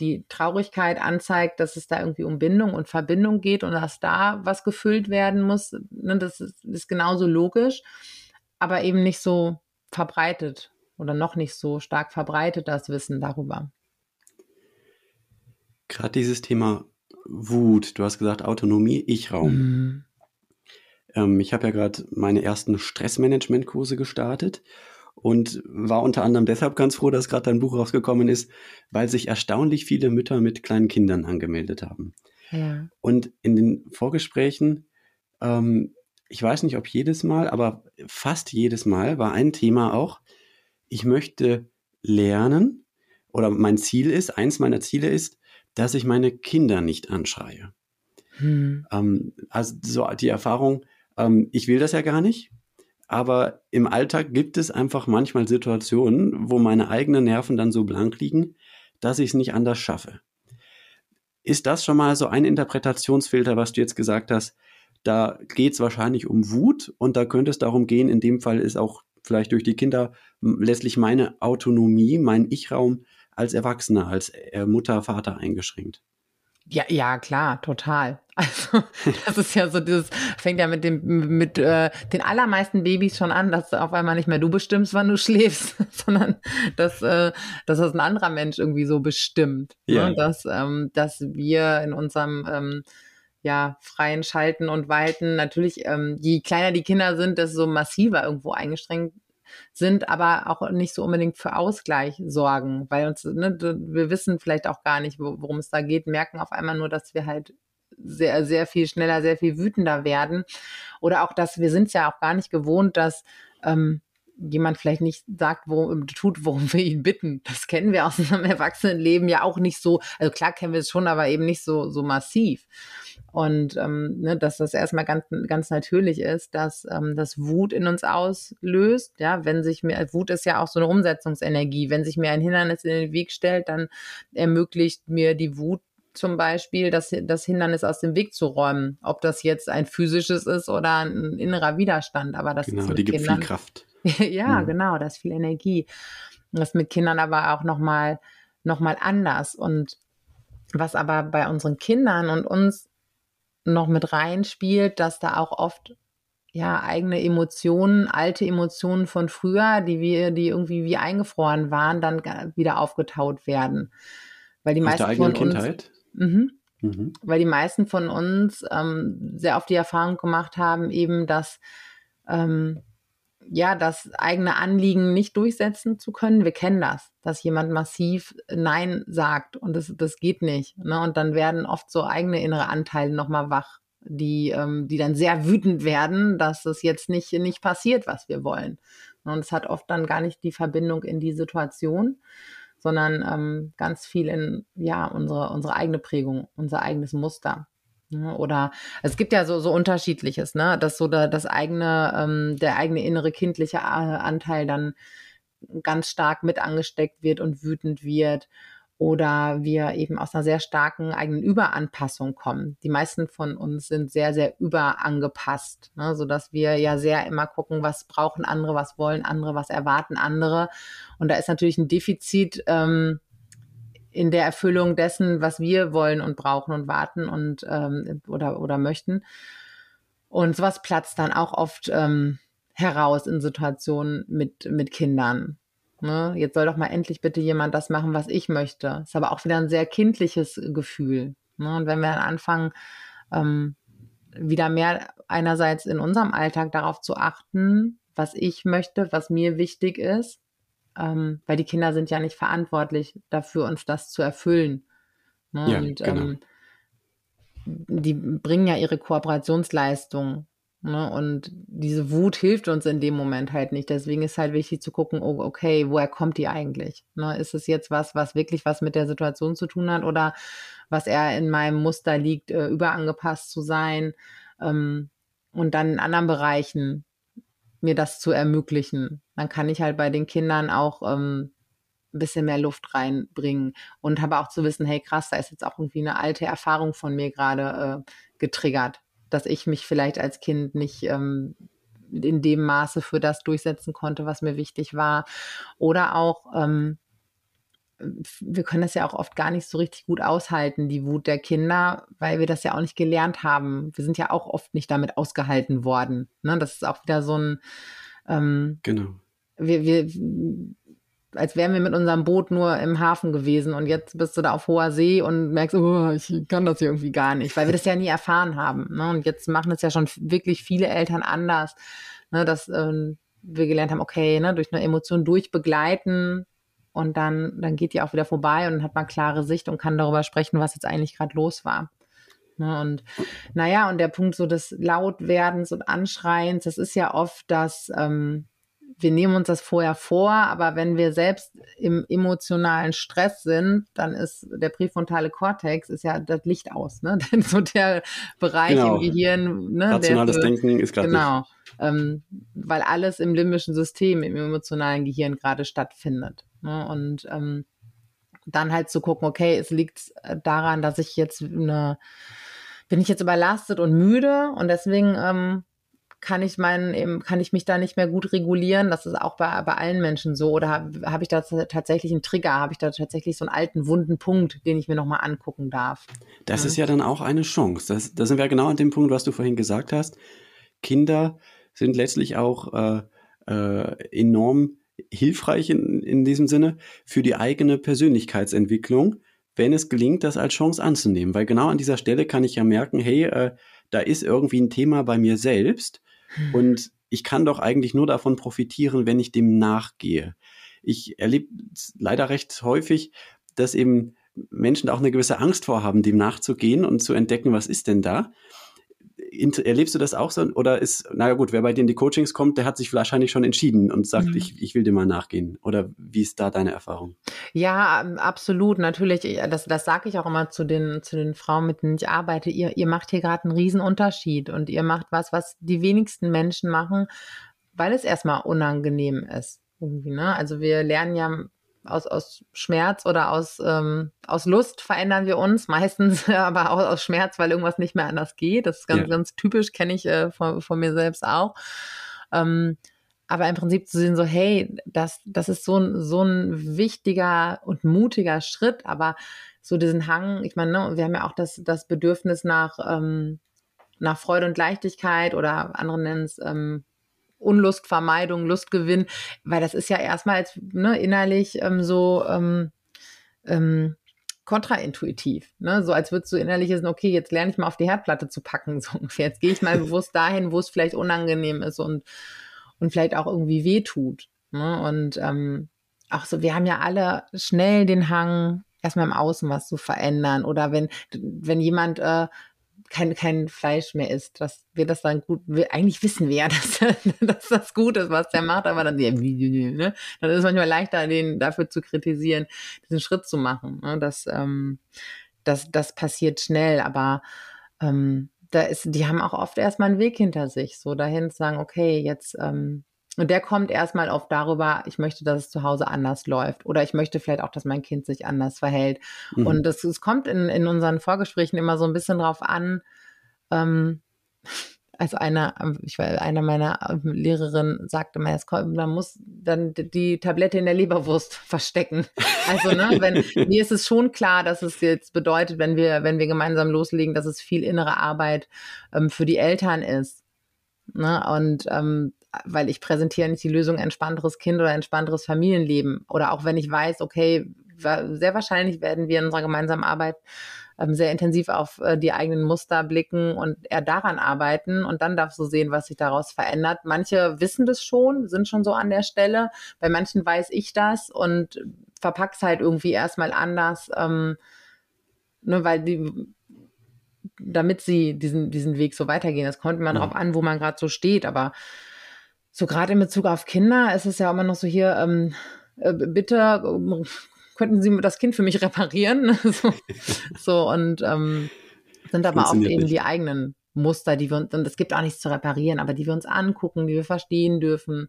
die Traurigkeit anzeigt, dass es da irgendwie um Bindung und Verbindung geht und dass da was gefüllt werden muss. Ne? Das ist, ist genauso logisch, aber eben nicht so verbreitet oder noch nicht so stark verbreitet, das Wissen darüber. Gerade dieses Thema Wut, du hast gesagt Autonomie, Ich-Raum. Mhm. Ähm, ich habe ja gerade meine ersten Stressmanagement-Kurse gestartet und war unter anderem deshalb ganz froh, dass gerade dein Buch rausgekommen ist, weil sich erstaunlich viele Mütter mit kleinen Kindern angemeldet haben. Ja. Und in den Vorgesprächen, ähm, ich weiß nicht, ob jedes Mal, aber fast jedes Mal war ein Thema auch, ich möchte lernen oder mein Ziel ist, eins meiner Ziele ist, dass ich meine Kinder nicht anschreie. Hm. Ähm, also so die Erfahrung, ähm, ich will das ja gar nicht, aber im Alltag gibt es einfach manchmal Situationen, wo meine eigenen Nerven dann so blank liegen, dass ich es nicht anders schaffe. Ist das schon mal so ein Interpretationsfilter, was du jetzt gesagt hast? Da geht es wahrscheinlich um Wut und da könnte es darum gehen, in dem Fall ist auch vielleicht durch die Kinder letztlich meine Autonomie, mein Ich-Raum als Erwachsener, als äh, Mutter, Vater eingeschränkt. Ja, ja, klar, total. Also das ist ja so dieses, fängt ja mit dem, mit äh, den allermeisten Babys schon an, dass auf einmal nicht mehr du bestimmst, wann du schläfst, sondern dass, äh, dass das ein anderer Mensch irgendwie so bestimmt. Ne? Ja. Ne? Dass, ähm, dass wir in unserem ähm, ja, freien Schalten und Walten natürlich, ähm, je kleiner die Kinder sind, desto massiver irgendwo eingeschränkt sind, aber auch nicht so unbedingt für Ausgleich sorgen, weil uns, ne, wir wissen vielleicht auch gar nicht, worum es da geht, merken auf einmal nur, dass wir halt sehr, sehr viel schneller, sehr viel wütender werden. Oder auch, dass wir sind es ja auch gar nicht gewohnt, dass ähm, jemand vielleicht nicht sagt, worum tut, worum wir ihn bitten. Das kennen wir aus unserem Erwachsenenleben ja auch nicht so. Also klar kennen wir es schon, aber eben nicht so so massiv. Und ähm, ne, dass das erstmal ganz ganz natürlich ist, dass ähm, das Wut in uns auslöst. Ja, wenn sich mir Wut ist ja auch so eine Umsetzungsenergie. Wenn sich mir ein Hindernis in den Weg stellt, dann ermöglicht mir die Wut zum Beispiel das, das Hindernis aus dem Weg zu räumen. Ob das jetzt ein physisches ist oder ein innerer Widerstand. Aber das genau, ist die gibt Kindern, viel Kraft. ja, mhm. genau, da ist viel Energie. Das ist mit Kindern aber auch nochmal noch mal anders. Und was aber bei unseren Kindern und uns noch mit reinspielt, dass da auch oft ja eigene Emotionen, alte Emotionen von früher, die wir, die irgendwie wie eingefroren waren, dann wieder aufgetaut werden. Weil die Aus meisten der eigenen von uns, Kindheit? Mh, mhm. Weil die meisten von uns ähm, sehr oft die Erfahrung gemacht haben, eben, dass ähm, ja, das eigene Anliegen nicht durchsetzen zu können. Wir kennen das, dass jemand massiv Nein sagt und das, das geht nicht. Ne? Und dann werden oft so eigene innere Anteile nochmal wach, die, ähm, die dann sehr wütend werden, dass es jetzt nicht, nicht passiert, was wir wollen. Und es hat oft dann gar nicht die Verbindung in die Situation, sondern ähm, ganz viel in ja, unsere, unsere eigene Prägung, unser eigenes Muster. Ne, oder es gibt ja so, so unterschiedliches, ne? Dass so da, das eigene, ähm, der eigene innere kindliche Anteil dann ganz stark mit angesteckt wird und wütend wird. Oder wir eben aus einer sehr starken eigenen Überanpassung kommen. Die meisten von uns sind sehr, sehr überangepasst, ne? sodass wir ja sehr immer gucken, was brauchen andere, was wollen andere, was erwarten andere. Und da ist natürlich ein Defizit ähm, in der Erfüllung dessen, was wir wollen und brauchen und warten und ähm, oder, oder möchten. Und sowas platzt dann auch oft ähm, heraus in Situationen mit, mit Kindern. Ne? Jetzt soll doch mal endlich bitte jemand das machen, was ich möchte. Ist aber auch wieder ein sehr kindliches Gefühl. Ne? Und wenn wir dann anfangen, ähm, wieder mehr einerseits in unserem Alltag darauf zu achten, was ich möchte, was mir wichtig ist, ähm, weil die Kinder sind ja nicht verantwortlich dafür, uns das zu erfüllen. Ne? Ja, und genau. ähm, die bringen ja ihre Kooperationsleistung. Ne? Und diese Wut hilft uns in dem Moment halt nicht. Deswegen ist halt wichtig zu gucken, oh, okay, woher kommt die eigentlich? Ne? Ist es jetzt was, was wirklich was mit der Situation zu tun hat oder was eher in meinem Muster liegt, äh, überangepasst zu sein? Ähm, und dann in anderen Bereichen mir das zu ermöglichen. Dann kann ich halt bei den Kindern auch ähm, ein bisschen mehr Luft reinbringen und habe auch zu wissen, hey krass, da ist jetzt auch irgendwie eine alte Erfahrung von mir gerade äh, getriggert, dass ich mich vielleicht als Kind nicht ähm, in dem Maße für das durchsetzen konnte, was mir wichtig war. Oder auch, ähm, wir können das ja auch oft gar nicht so richtig gut aushalten, die Wut der Kinder, weil wir das ja auch nicht gelernt haben. Wir sind ja auch oft nicht damit ausgehalten worden. Ne? Das ist auch wieder so ein ähm, genau. Wir, wir, als wären wir mit unserem Boot nur im Hafen gewesen und jetzt bist du da auf hoher See und merkst, oh, ich kann das hier irgendwie gar nicht, weil wir das ja nie erfahren haben. Ne? Und jetzt machen es ja schon wirklich viele Eltern anders, ne? dass ähm, wir gelernt haben, okay, ne, durch eine Emotion durchbegleiten, und dann, dann geht die auch wieder vorbei und dann hat man klare Sicht und kann darüber sprechen, was jetzt eigentlich gerade los war. Ne, und naja, und der Punkt so des Lautwerdens und Anschreiens, das ist ja oft, dass ähm, wir nehmen uns das vorher vor, aber wenn wir selbst im emotionalen Stress sind, dann ist der präfrontale Kortex ist ja das Licht aus, ne? Denn so der Bereich genau. im Gehirn, ne? Rationales der, Denken ist gerade genau, ähm, weil alles im limbischen System, im emotionalen Gehirn gerade stattfindet. Ne? Und ähm, dann halt zu gucken, okay, es liegt äh, daran, dass ich jetzt eine, bin ich jetzt überlastet und müde und deswegen ähm, kann ich meinen, kann ich mich da nicht mehr gut regulieren. Das ist auch bei, bei allen Menschen so. Oder habe hab ich da tatsächlich einen Trigger? Habe ich da tatsächlich so einen alten, wunden Punkt, den ich mir nochmal angucken darf? Das ja. ist ja dann auch eine Chance. Das, da sind wir genau an dem Punkt, was du vorhin gesagt hast. Kinder sind letztlich auch äh, äh, enorm hilfreich in, in diesem Sinne für die eigene Persönlichkeitsentwicklung, wenn es gelingt, das als Chance anzunehmen. Weil genau an dieser Stelle kann ich ja merken, hey, äh, da ist irgendwie ein Thema bei mir selbst hm. und ich kann doch eigentlich nur davon profitieren, wenn ich dem nachgehe. Ich erlebe leider recht häufig, dass eben Menschen auch eine gewisse Angst vorhaben, dem nachzugehen und zu entdecken, was ist denn da erlebst du das auch so? Oder ist, naja gut, wer bei dir in die Coachings kommt, der hat sich wahrscheinlich schon entschieden und sagt, mhm. ich, ich will dem mal nachgehen. Oder wie ist da deine Erfahrung? Ja, ähm, absolut. Natürlich, das, das sage ich auch immer zu den, zu den Frauen, mit denen ich arbeite. Ihr, ihr macht hier gerade einen Riesenunterschied und ihr macht was, was die wenigsten Menschen machen, weil es erstmal unangenehm ist. Irgendwie, ne? Also wir lernen ja aus, aus Schmerz oder aus, ähm, aus Lust verändern wir uns, meistens aber auch aus Schmerz, weil irgendwas nicht mehr anders geht. Das ist ganz, ja. ganz typisch, kenne ich äh, von, von mir selbst auch. Ähm, aber im Prinzip zu sehen, so, hey, das, das ist so ein, so ein wichtiger und mutiger Schritt, aber so diesen Hang, ich meine, ne, wir haben ja auch das, das Bedürfnis nach, ähm, nach Freude und Leichtigkeit oder andere nennen es ähm, Unlustvermeidung, Lustgewinn, weil das ist ja erstmal als, ne, innerlich ähm, so ähm, ähm, kontraintuitiv. Ne? So als würdest du innerlich wissen, okay, jetzt lerne ich mal auf die Herdplatte zu packen, so. Jetzt gehe ich mal bewusst dahin, wo es vielleicht unangenehm ist und, und vielleicht auch irgendwie wehtut. Ne? Und ähm, auch so, wir haben ja alle schnell den Hang, erstmal im Außen was zu verändern. Oder wenn, wenn jemand äh, kein, kein Fleisch mehr isst, dass wir das dann gut, eigentlich wissen wir ja, dass, dass das gut ist, was der macht, aber dann, ja, ne? dann ist es manchmal leichter, den dafür zu kritisieren, diesen Schritt zu machen. Ne? Das, ähm, das, das passiert schnell, aber ähm, da ist, die haben auch oft erstmal einen Weg hinter sich, so dahin zu sagen, okay, jetzt ähm, und der kommt erstmal auf darüber, ich möchte, dass es zu Hause anders läuft. Oder ich möchte vielleicht auch, dass mein Kind sich anders verhält. Mhm. Und das, es kommt in, in unseren Vorgesprächen immer so ein bisschen drauf an, ähm, also einer, ich war einer meiner ähm, Lehrerinnen sagte mal, man muss dann die Tablette in der Leberwurst verstecken. Also, ne, wenn, mir ist es schon klar, dass es jetzt bedeutet, wenn wir, wenn wir gemeinsam loslegen, dass es viel innere Arbeit ähm, für die Eltern ist. Ne? Und ähm, weil ich präsentiere nicht die Lösung entspannteres Kind oder entspannteres Familienleben. Oder auch wenn ich weiß, okay, sehr wahrscheinlich werden wir in unserer gemeinsamen Arbeit ähm, sehr intensiv auf äh, die eigenen Muster blicken und eher daran arbeiten und dann darfst du sehen, was sich daraus verändert. Manche wissen das schon, sind schon so an der Stelle. Bei manchen weiß ich das und verpack's halt irgendwie erstmal anders, ähm, ne, weil die damit sie diesen, diesen Weg so weitergehen. Das kommt man ja. darauf an, wo man gerade so steht, aber so gerade in Bezug auf Kinder ist es ja immer noch so hier, ähm, äh, bitte äh, könnten Sie das Kind für mich reparieren? so, so, und ähm, sind aber auch eben nicht. die eigenen Muster, die wir uns, und es gibt auch nichts zu reparieren, aber die wir uns angucken, die wir verstehen dürfen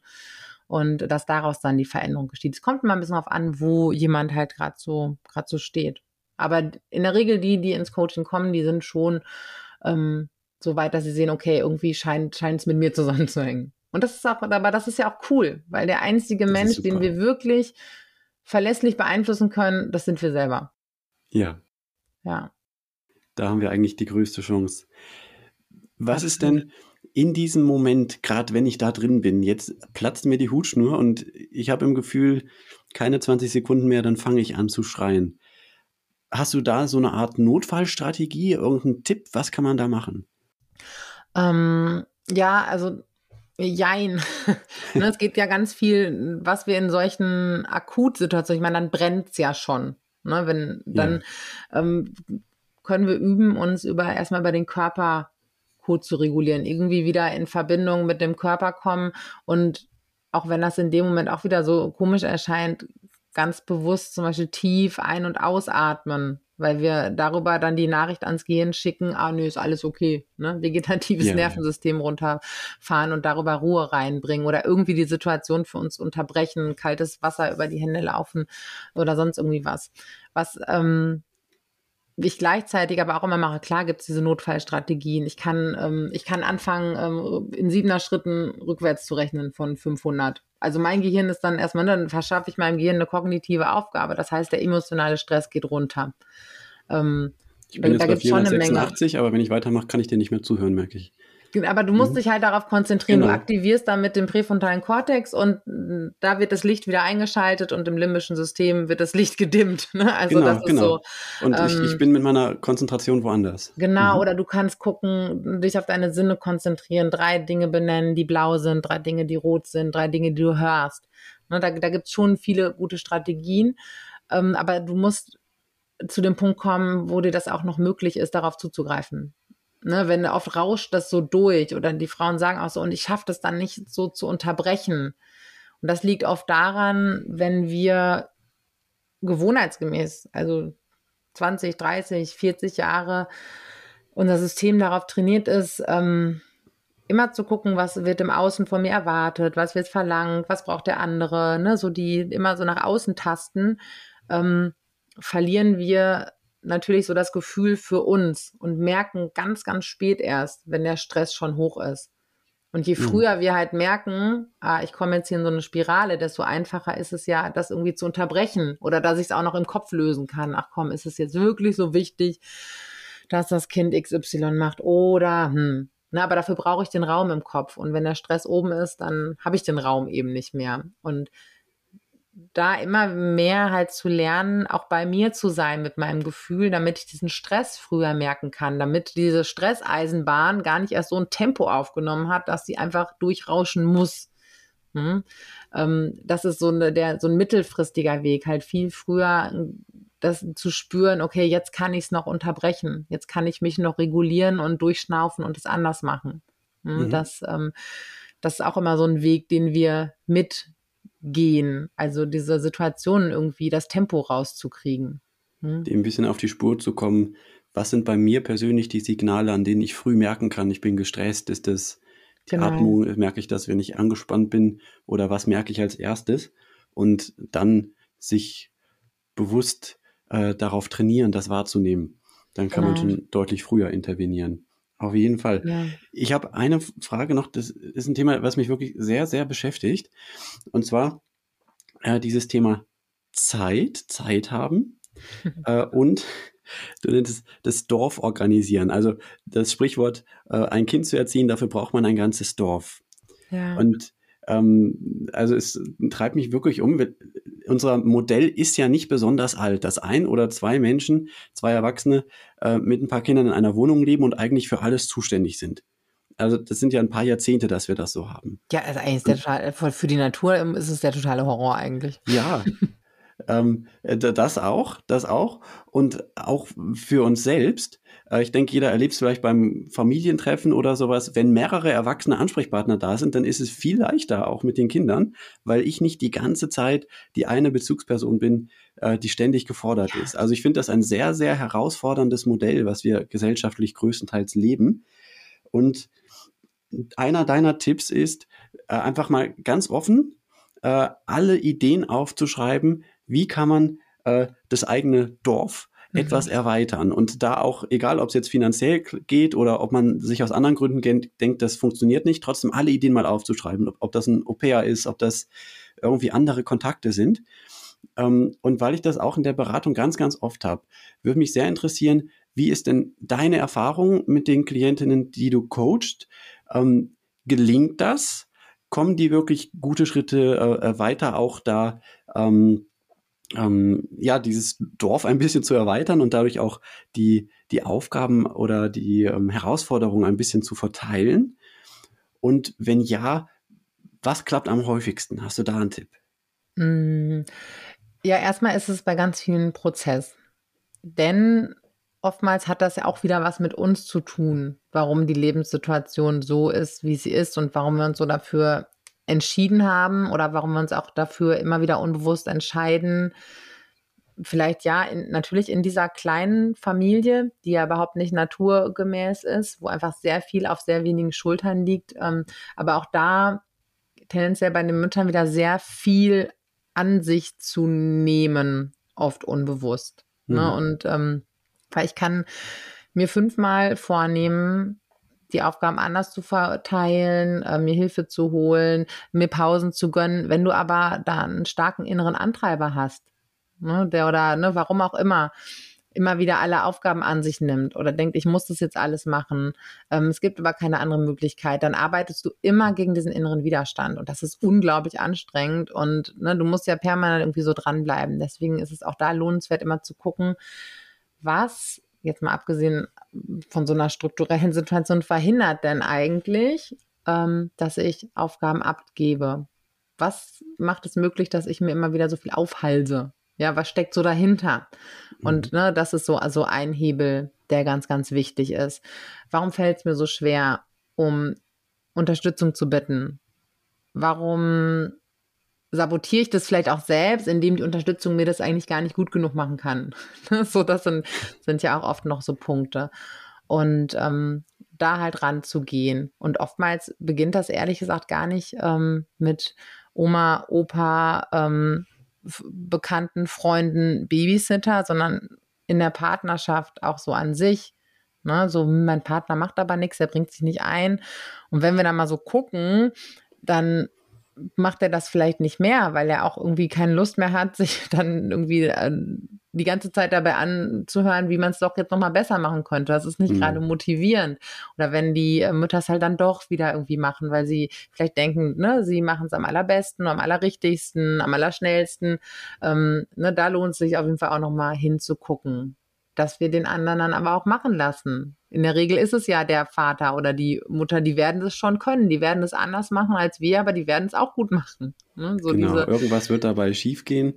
und dass daraus dann die Veränderung geschieht. Es kommt immer ein bisschen darauf an, wo jemand halt gerade so, gerade so steht. Aber in der Regel die, die ins Coaching kommen, die sind schon ähm, so weit, dass sie sehen, okay, irgendwie scheint es mit mir zusammenzuhängen. Und das ist auch, aber das ist ja auch cool, weil der einzige das Mensch, den wir wirklich verlässlich beeinflussen können, das sind wir selber. Ja. Ja. Da haben wir eigentlich die größte Chance. Was ist denn in diesem Moment, gerade wenn ich da drin bin, jetzt platzt mir die Hutschnur und ich habe im Gefühl, keine 20 Sekunden mehr, dann fange ich an zu schreien. Hast du da so eine Art Notfallstrategie, irgendeinen Tipp? Was kann man da machen? Ähm, ja, also Jein. ne, es geht ja ganz viel, was wir in solchen Akutsituationen, ich meine, dann brennt es ja schon. Ne, wenn, dann ja. ähm, können wir üben, uns über erstmal über den Körper gut zu regulieren, irgendwie wieder in Verbindung mit dem Körper kommen und auch wenn das in dem Moment auch wieder so komisch erscheint, ganz bewusst zum Beispiel tief ein- und ausatmen weil wir darüber dann die Nachricht ans Gehirn schicken, ah nö, ist alles okay, ne? Vegetatives ja, Nervensystem ja. runterfahren und darüber Ruhe reinbringen oder irgendwie die Situation für uns unterbrechen, kaltes Wasser über die Hände laufen oder sonst irgendwie was. Was ähm, ich gleichzeitig aber auch immer mache, klar gibt es diese Notfallstrategien. Ich kann, ähm, ich kann anfangen, ähm, in siebener Schritten rückwärts zu rechnen von 500. Also mein Gehirn ist dann erstmal, dann verschaffe ich meinem Gehirn eine kognitive Aufgabe. Das heißt, der emotionale Stress geht runter. Ähm, ich bin da, jetzt da bei 486, aber wenn ich weitermache, kann ich dir nicht mehr zuhören, merke ich. Aber du musst mhm. dich halt darauf konzentrieren. Genau. Du aktivierst damit den präfrontalen Kortex und da wird das Licht wieder eingeschaltet und im limbischen System wird das Licht gedimmt. Ne? Also genau, das ist genau. so. Und ähm, ich, ich, ähm, bin mit meiner Konzentration woanders. Genau, mhm. oder du kannst gucken, dich auf deine Sinne konzentrieren, drei Dinge benennen, die blau sind, drei Dinge, die rot sind, drei Dinge, die du hörst. Ne, da da gibt es schon viele gute Strategien. Ähm, aber du musst zu dem Punkt kommen, wo dir das auch noch möglich ist, darauf zuzugreifen. Ne, wenn oft rauscht das so durch oder die Frauen sagen auch so, und ich schaffe das dann nicht so zu unterbrechen. Und das liegt oft daran, wenn wir gewohnheitsgemäß, also 20, 30, 40 Jahre, unser System darauf trainiert ist, ähm, immer zu gucken, was wird im Außen von mir erwartet, was wird verlangt, was braucht der andere, ne, so die immer so nach außen tasten, ähm, verlieren wir natürlich so das Gefühl für uns und merken ganz, ganz spät erst, wenn der Stress schon hoch ist. Und je mhm. früher mhm. wir halt merken, ah, ich komme jetzt hier in so eine Spirale, desto einfacher ist es ja, das irgendwie zu unterbrechen oder dass ich es auch noch im Kopf lösen kann. Ach komm, ist es jetzt wirklich so wichtig, dass das Kind XY macht oder hm. Na, aber dafür brauche ich den Raum im Kopf. Und wenn der Stress oben ist, dann habe ich den Raum eben nicht mehr. Und da immer mehr halt zu lernen, auch bei mir zu sein mit meinem Gefühl, damit ich diesen Stress früher merken kann, damit diese Stresseisenbahn gar nicht erst so ein Tempo aufgenommen hat, dass sie einfach durchrauschen muss. Hm? Ähm, das ist so, eine, der, so ein mittelfristiger Weg, halt viel früher das zu spüren, okay, jetzt kann ich es noch unterbrechen, jetzt kann ich mich noch regulieren und durchschnaufen und es anders machen. Hm? Mhm. Das, ähm, das ist auch immer so ein Weg, den wir mit gehen. Also diese Situationen irgendwie das Tempo rauszukriegen. Hm? Dem ein bisschen auf die Spur zu kommen. Was sind bei mir persönlich die Signale, an denen ich früh merken kann, ich bin gestresst? Ist das die genau. Atmung? Merke ich das, wenn ich angespannt bin? Oder was merke ich als erstes? Und dann sich bewusst äh, darauf trainieren, das wahrzunehmen. Dann kann genau. man schon deutlich früher intervenieren. Auf jeden Fall. Ja. Ich habe eine Frage noch, das ist ein Thema, was mich wirklich sehr, sehr beschäftigt. Und zwar äh, dieses Thema Zeit, Zeit haben äh, und du nennst es das Dorf organisieren. Also das Sprichwort, äh, ein Kind zu erziehen, dafür braucht man ein ganzes Dorf. Ja. Und ähm, also es treibt mich wirklich um. Unser Modell ist ja nicht besonders alt, dass ein oder zwei Menschen, zwei Erwachsene äh, mit ein paar Kindern in einer Wohnung leben und eigentlich für alles zuständig sind. Also das sind ja ein paar Jahrzehnte, dass wir das so haben. Ja, also eigentlich ist der total, für die Natur ist es der totale Horror eigentlich. Ja, ähm, das auch, das auch. Und auch für uns selbst. Äh, ich denke, jeder erlebt es vielleicht beim Familientreffen oder sowas. Wenn mehrere erwachsene Ansprechpartner da sind, dann ist es viel leichter auch mit den Kindern, weil ich nicht die ganze Zeit die eine Bezugsperson bin, äh, die ständig gefordert ja. ist. Also ich finde das ein sehr, sehr herausforderndes Modell, was wir gesellschaftlich größtenteils leben. Und einer deiner Tipps ist, äh, einfach mal ganz offen alle Ideen aufzuschreiben, wie kann man das eigene Dorf Mhm. etwas erweitern. Und da auch, egal ob es jetzt finanziell geht oder ob man sich aus anderen Gründen denkt, das funktioniert nicht, trotzdem alle Ideen mal aufzuschreiben, ob, ob das ein Au-pair ist, ob das irgendwie andere Kontakte sind. Ähm, und weil ich das auch in der Beratung ganz, ganz oft habe, würde mich sehr interessieren, wie ist denn deine Erfahrung mit den Klientinnen, die du coachst? Ähm, gelingt das? Kommen die wirklich gute Schritte äh, weiter auch da? Ähm, ähm, ja, dieses Dorf ein bisschen zu erweitern und dadurch auch die, die Aufgaben oder die ähm, Herausforderungen ein bisschen zu verteilen? Und wenn ja, was klappt am häufigsten? Hast du da einen Tipp? Mm, ja, erstmal ist es bei ganz vielen Prozess. Denn oftmals hat das ja auch wieder was mit uns zu tun, warum die Lebenssituation so ist, wie sie ist und warum wir uns so dafür entschieden haben oder warum wir uns auch dafür immer wieder unbewusst entscheiden. Vielleicht ja, in, natürlich in dieser kleinen Familie, die ja überhaupt nicht naturgemäß ist, wo einfach sehr viel auf sehr wenigen Schultern liegt. Ähm, aber auch da tendenziell bei den Müttern wieder sehr viel an sich zu nehmen, oft unbewusst. Ne? Mhm. Ne? Und ähm, weil ich kann mir fünfmal vornehmen, die Aufgaben anders zu verteilen, äh, mir Hilfe zu holen, mir Pausen zu gönnen. Wenn du aber da einen starken inneren Antreiber hast, ne, der oder ne, warum auch immer, immer wieder alle Aufgaben an sich nimmt oder denkt, ich muss das jetzt alles machen, ähm, es gibt aber keine andere Möglichkeit, dann arbeitest du immer gegen diesen inneren Widerstand und das ist unglaublich anstrengend und ne, du musst ja permanent irgendwie so dranbleiben. Deswegen ist es auch da lohnenswert, immer zu gucken, was jetzt mal abgesehen von so einer strukturellen Situation, verhindert denn eigentlich, ähm, dass ich Aufgaben abgebe? Was macht es möglich, dass ich mir immer wieder so viel aufhalse? Ja, was steckt so dahinter? Und mhm. ne, das ist so also ein Hebel, der ganz, ganz wichtig ist. Warum fällt es mir so schwer, um Unterstützung zu bitten? Warum sabotiere ich das vielleicht auch selbst, indem die Unterstützung mir das eigentlich gar nicht gut genug machen kann? so, das sind, sind ja auch oft noch so Punkte. Und ähm, da halt ranzugehen. Und oftmals beginnt das ehrlich gesagt gar nicht ähm, mit Oma, Opa, ähm, Bekannten, Freunden, Babysitter, sondern in der Partnerschaft auch so an sich. Ne? So, mein Partner macht aber nichts, er bringt sich nicht ein. Und wenn wir dann mal so gucken, dann macht er das vielleicht nicht mehr, weil er auch irgendwie keine Lust mehr hat, sich dann irgendwie äh, die ganze Zeit dabei anzuhören, wie man es doch jetzt nochmal besser machen könnte. Das ist nicht mhm. gerade motivierend. Oder wenn die äh, Mütter es halt dann doch wieder irgendwie machen, weil sie vielleicht denken, ne, sie machen es am allerbesten, am allerrichtigsten, am allerschnellsten. Ähm, ne, da lohnt es sich auf jeden Fall auch nochmal hinzugucken dass wir den anderen dann aber auch machen lassen. In der Regel ist es ja der Vater oder die Mutter, die werden das schon können, die werden es anders machen als wir, aber die werden es auch gut machen. Ne? So genau, irgendwas wird dabei schiefgehen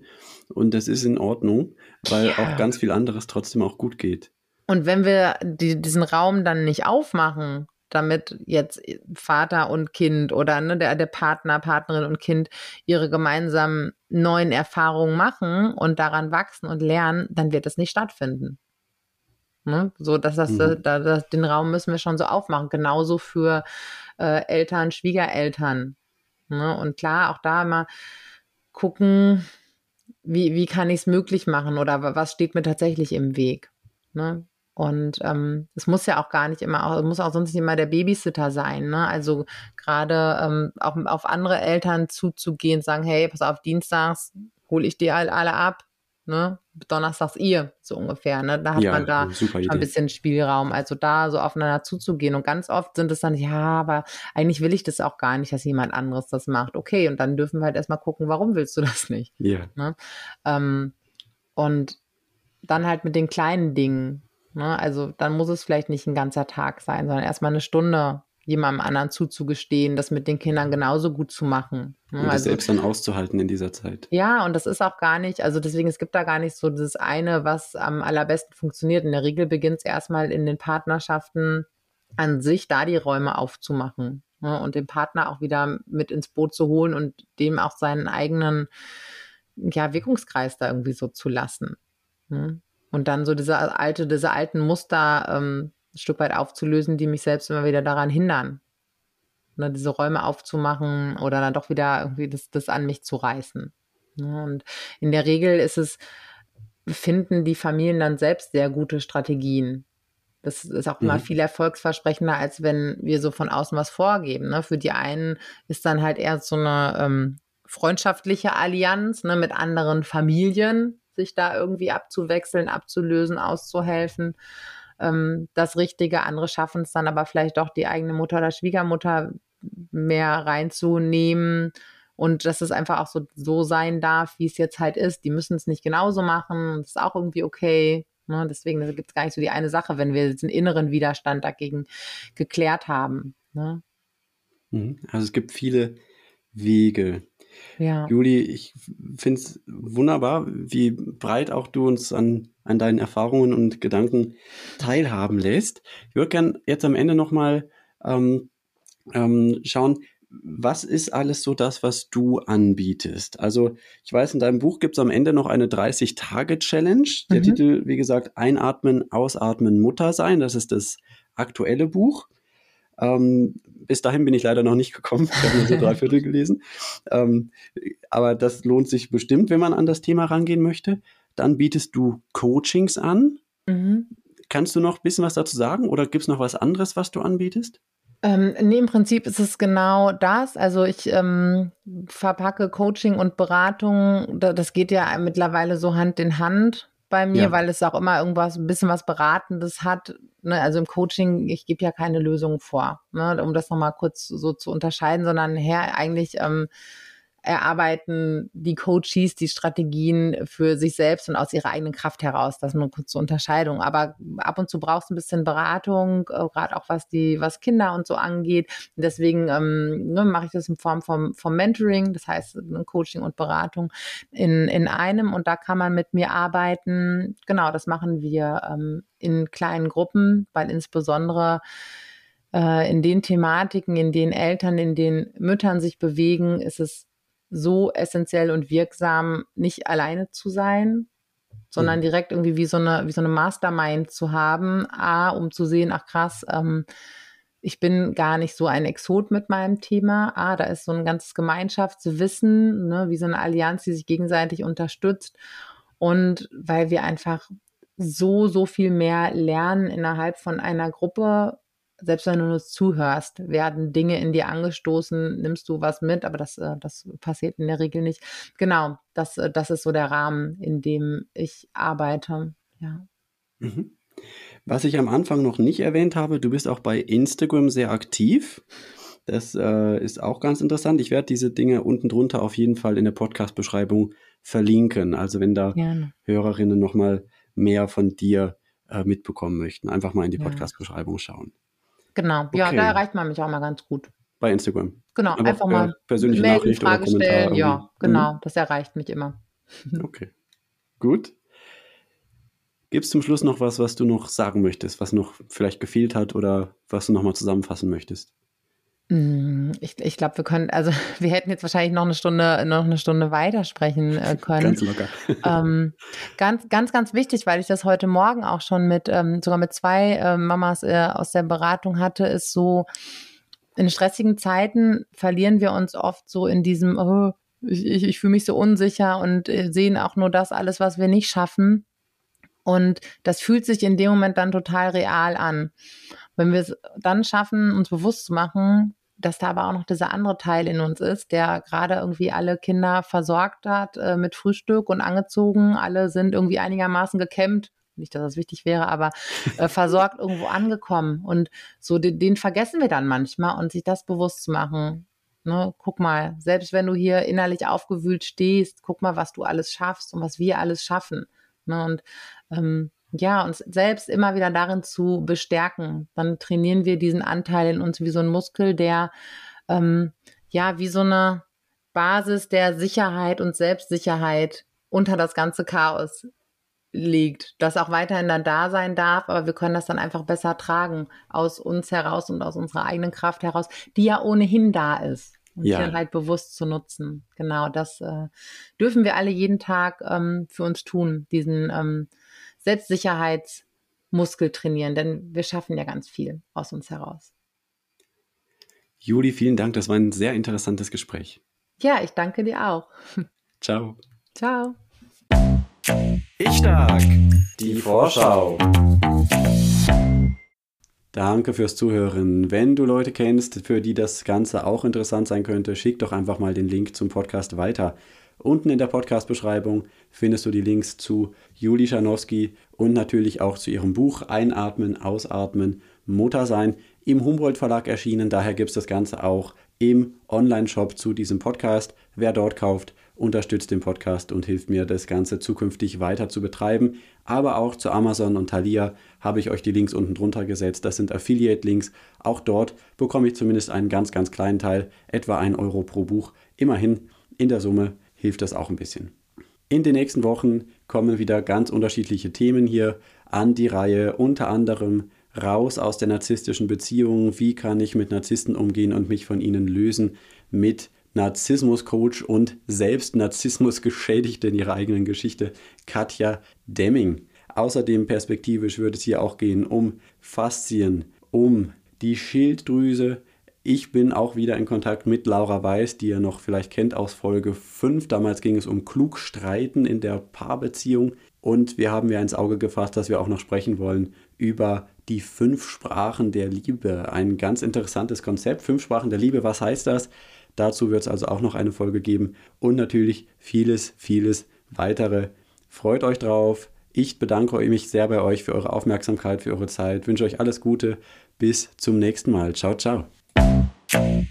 und das ist in Ordnung, weil ja. auch ganz viel anderes trotzdem auch gut geht. Und wenn wir die, diesen Raum dann nicht aufmachen, damit jetzt Vater und Kind oder ne, der, der Partner, Partnerin und Kind ihre gemeinsamen neuen Erfahrungen machen und daran wachsen und lernen, dann wird es nicht stattfinden. Ne? So, dass das, mhm. da, das, den Raum müssen wir schon so aufmachen. Genauso für äh, Eltern, Schwiegereltern. Ne? Und klar, auch da mal gucken, wie, wie kann ich es möglich machen oder was steht mir tatsächlich im Weg. Ne? Und ähm, es muss ja auch gar nicht immer, es muss auch sonst nicht immer der Babysitter sein. Ne? Also gerade ähm, auch auf andere Eltern zuzugehen, sagen, hey, pass auf, dienstags hole ich die alle ab, ne? Donnerstags ihr, so ungefähr. Ne? Da hat ja, man da ein bisschen Spielraum. Also da so aufeinander zuzugehen. Und ganz oft sind es dann, ja, aber eigentlich will ich das auch gar nicht, dass jemand anderes das macht. Okay, und dann dürfen wir halt erstmal gucken, warum willst du das nicht? Ja. Ne? Ähm, und dann halt mit den kleinen Dingen. Ne? Also dann muss es vielleicht nicht ein ganzer Tag sein, sondern erstmal eine Stunde jemandem anderen zuzugestehen, das mit den Kindern genauso gut zu machen. Ne? Und das also, selbst dann auszuhalten in dieser Zeit. Ja, und das ist auch gar nicht, also deswegen, es gibt da gar nicht so das eine, was am allerbesten funktioniert. In der Regel beginnt es erstmal in den Partnerschaften an sich, da die Räume aufzumachen ne? und den Partner auch wieder mit ins Boot zu holen und dem auch seinen eigenen ja, Wirkungskreis da irgendwie so zu lassen. Ne? Und dann so diese alte, diese alten Muster ähm, ein Stück weit aufzulösen, die mich selbst immer wieder daran hindern, ne, diese Räume aufzumachen oder dann doch wieder irgendwie das, das an mich zu reißen. Ne, und in der Regel ist es, finden die Familien dann selbst sehr gute Strategien. Das ist auch immer mhm. viel erfolgsversprechender, als wenn wir so von außen was vorgeben. Ne? Für die einen ist dann halt eher so eine ähm, freundschaftliche Allianz ne, mit anderen Familien, sich da irgendwie abzuwechseln, abzulösen, auszuhelfen ähm, das Richtige. Andere schaffen es dann aber vielleicht doch, die eigene Mutter oder Schwiegermutter mehr reinzunehmen und dass es einfach auch so, so sein darf, wie es jetzt halt ist. Die müssen es nicht genauso machen. Das ist auch irgendwie okay. Ne? Deswegen gibt es gar nicht so die eine Sache, wenn wir diesen inneren Widerstand dagegen geklärt haben. Ne? Mhm. Also es gibt viele Wege. Ja. Juli, ich finde es wunderbar, wie breit auch du uns an an deinen Erfahrungen und Gedanken teilhaben lässt. Ich würde gerne jetzt am Ende nochmal ähm, ähm, schauen, was ist alles so das, was du anbietest? Also ich weiß, in deinem Buch gibt es am Ende noch eine 30-Tage-Challenge. Der mhm. Titel, wie gesagt, Einatmen, Ausatmen, Mutter sein. Das ist das aktuelle Buch. Ähm, bis dahin bin ich leider noch nicht gekommen. Ich habe nur so drei Viertel gelesen. Ähm, aber das lohnt sich bestimmt, wenn man an das Thema rangehen möchte. Dann bietest du Coachings an. Mhm. Kannst du noch ein bisschen was dazu sagen oder gibt es noch was anderes, was du anbietest? Ähm, nee, im Prinzip ist es genau das. Also ich ähm, verpacke Coaching und Beratung, das geht ja mittlerweile so Hand in Hand bei mir, ja. weil es auch immer irgendwas, ein bisschen was Beratendes hat. Ne? Also im Coaching, ich gebe ja keine Lösung vor, ne? um das nochmal kurz so zu unterscheiden, sondern her eigentlich ähm, erarbeiten die Coaches die Strategien für sich selbst und aus ihrer eigenen Kraft heraus. Das ist eine kurze Unterscheidung. Aber ab und zu brauchst du ein bisschen Beratung, äh, gerade auch was die, was Kinder und so angeht. Deswegen ähm, ne, mache ich das in Form vom, vom Mentoring, das heißt Coaching und Beratung in, in einem. Und da kann man mit mir arbeiten. Genau, das machen wir ähm, in kleinen Gruppen, weil insbesondere äh, in den Thematiken, in denen Eltern, in denen Müttern sich bewegen, ist es so essentiell und wirksam, nicht alleine zu sein, sondern direkt irgendwie wie so eine, wie so eine Mastermind zu haben. A, um zu sehen, ach krass, ähm, ich bin gar nicht so ein Exot mit meinem Thema. Ah, da ist so ein ganzes Gemeinschaftswissen, ne, wie so eine Allianz, die sich gegenseitig unterstützt. Und weil wir einfach so, so viel mehr lernen innerhalb von einer Gruppe, selbst wenn du nur zuhörst, werden Dinge in dir angestoßen, nimmst du was mit, aber das, äh, das passiert in der Regel nicht. Genau, das, äh, das ist so der Rahmen, in dem ich arbeite. Ja. Mhm. Was ich am Anfang noch nicht erwähnt habe, du bist auch bei Instagram sehr aktiv. Das äh, ist auch ganz interessant. Ich werde diese Dinge unten drunter auf jeden Fall in der Podcast-Beschreibung verlinken. Also wenn da Gerne. Hörerinnen nochmal mehr von dir äh, mitbekommen möchten, einfach mal in die ja. Podcast-Beschreibung schauen. Genau, okay. ja, da erreicht man mich auch mal ganz gut. Bei Instagram. Genau, Aber einfach mal persönliche melden, Nachricht Frage oder Kommentar. Stellen. Ja, genau, mhm. das erreicht mich immer. Okay, gut. Gibt es zum Schluss noch was, was du noch sagen möchtest, was noch vielleicht gefehlt hat oder was du nochmal zusammenfassen möchtest? Mm, ich, ich glaube, wir können, also wir hätten jetzt wahrscheinlich noch eine Stunde, noch eine Stunde weitersprechen äh, können. ganz locker. ähm, ganz, ganz, ganz wichtig, weil ich das heute Morgen auch schon mit, ähm, sogar mit zwei äh, Mamas äh, aus der Beratung hatte, ist so, in stressigen Zeiten verlieren wir uns oft so in diesem, oh, ich, ich, ich fühle mich so unsicher und äh, sehen auch nur das alles, was wir nicht schaffen. Und das fühlt sich in dem Moment dann total real an. Wenn wir es dann schaffen, uns bewusst zu machen, dass da aber auch noch dieser andere Teil in uns ist, der gerade irgendwie alle Kinder versorgt hat äh, mit Frühstück und angezogen. Alle sind irgendwie einigermaßen gekämmt. Nicht, dass das wichtig wäre, aber äh, versorgt irgendwo angekommen. Und so den, den, vergessen wir dann manchmal und sich das bewusst zu machen. Ne, guck mal, selbst wenn du hier innerlich aufgewühlt stehst, guck mal, was du alles schaffst und was wir alles schaffen. Ne, und ähm, ja, uns selbst immer wieder darin zu bestärken. Dann trainieren wir diesen Anteil in uns wie so ein Muskel, der ähm, ja wie so eine Basis der Sicherheit und Selbstsicherheit unter das ganze Chaos liegt, das auch weiterhin dann da sein darf, aber wir können das dann einfach besser tragen aus uns heraus und aus unserer eigenen Kraft heraus, die ja ohnehin da ist. Und ja. die dann halt bewusst zu nutzen. Genau, das äh, dürfen wir alle jeden Tag ähm, für uns tun, diesen ähm, Selbstsicherheitsmuskel trainieren, denn wir schaffen ja ganz viel aus uns heraus. Juli, vielen Dank. Das war ein sehr interessantes Gespräch. Ja, ich danke dir auch. Ciao. Ciao. Ich stark. Die Vorschau. Danke fürs Zuhören. Wenn du Leute kennst, für die das Ganze auch interessant sein könnte, schick doch einfach mal den Link zum Podcast weiter. Unten in der Podcast-Beschreibung findest du die Links zu Juli Schanowski und natürlich auch zu ihrem Buch Einatmen, Ausatmen, Mutter sein im Humboldt Verlag erschienen. Daher gibt es das Ganze auch im Online-Shop zu diesem Podcast. Wer dort kauft, unterstützt den Podcast und hilft mir, das Ganze zukünftig weiter zu betreiben. Aber auch zu Amazon und Thalia habe ich euch die Links unten drunter gesetzt. Das sind Affiliate-Links. Auch dort bekomme ich zumindest einen ganz, ganz kleinen Teil, etwa 1 Euro pro Buch. Immerhin in der Summe hilft das auch ein bisschen. In den nächsten Wochen kommen wieder ganz unterschiedliche Themen hier an die Reihe, unter anderem raus aus der narzisstischen Beziehung, wie kann ich mit Narzissten umgehen und mich von ihnen lösen, mit Narzissmus-Coach und selbst Narzissmus-Geschädigte in ihrer eigenen Geschichte, Katja Demming. Außerdem perspektivisch wird es hier auch gehen um Faszien, um die Schilddrüse, ich bin auch wieder in Kontakt mit Laura Weiß, die ihr noch vielleicht kennt aus Folge 5. Damals ging es um Klugstreiten in der Paarbeziehung. Und wir haben ja ins Auge gefasst, dass wir auch noch sprechen wollen über die fünf Sprachen der Liebe. Ein ganz interessantes Konzept. Fünf Sprachen der Liebe, was heißt das? Dazu wird es also auch noch eine Folge geben. Und natürlich vieles, vieles weitere. Freut euch drauf. Ich bedanke mich sehr bei euch für eure Aufmerksamkeit, für eure Zeit. wünsche euch alles Gute. Bis zum nächsten Mal. Ciao, ciao. Thank you.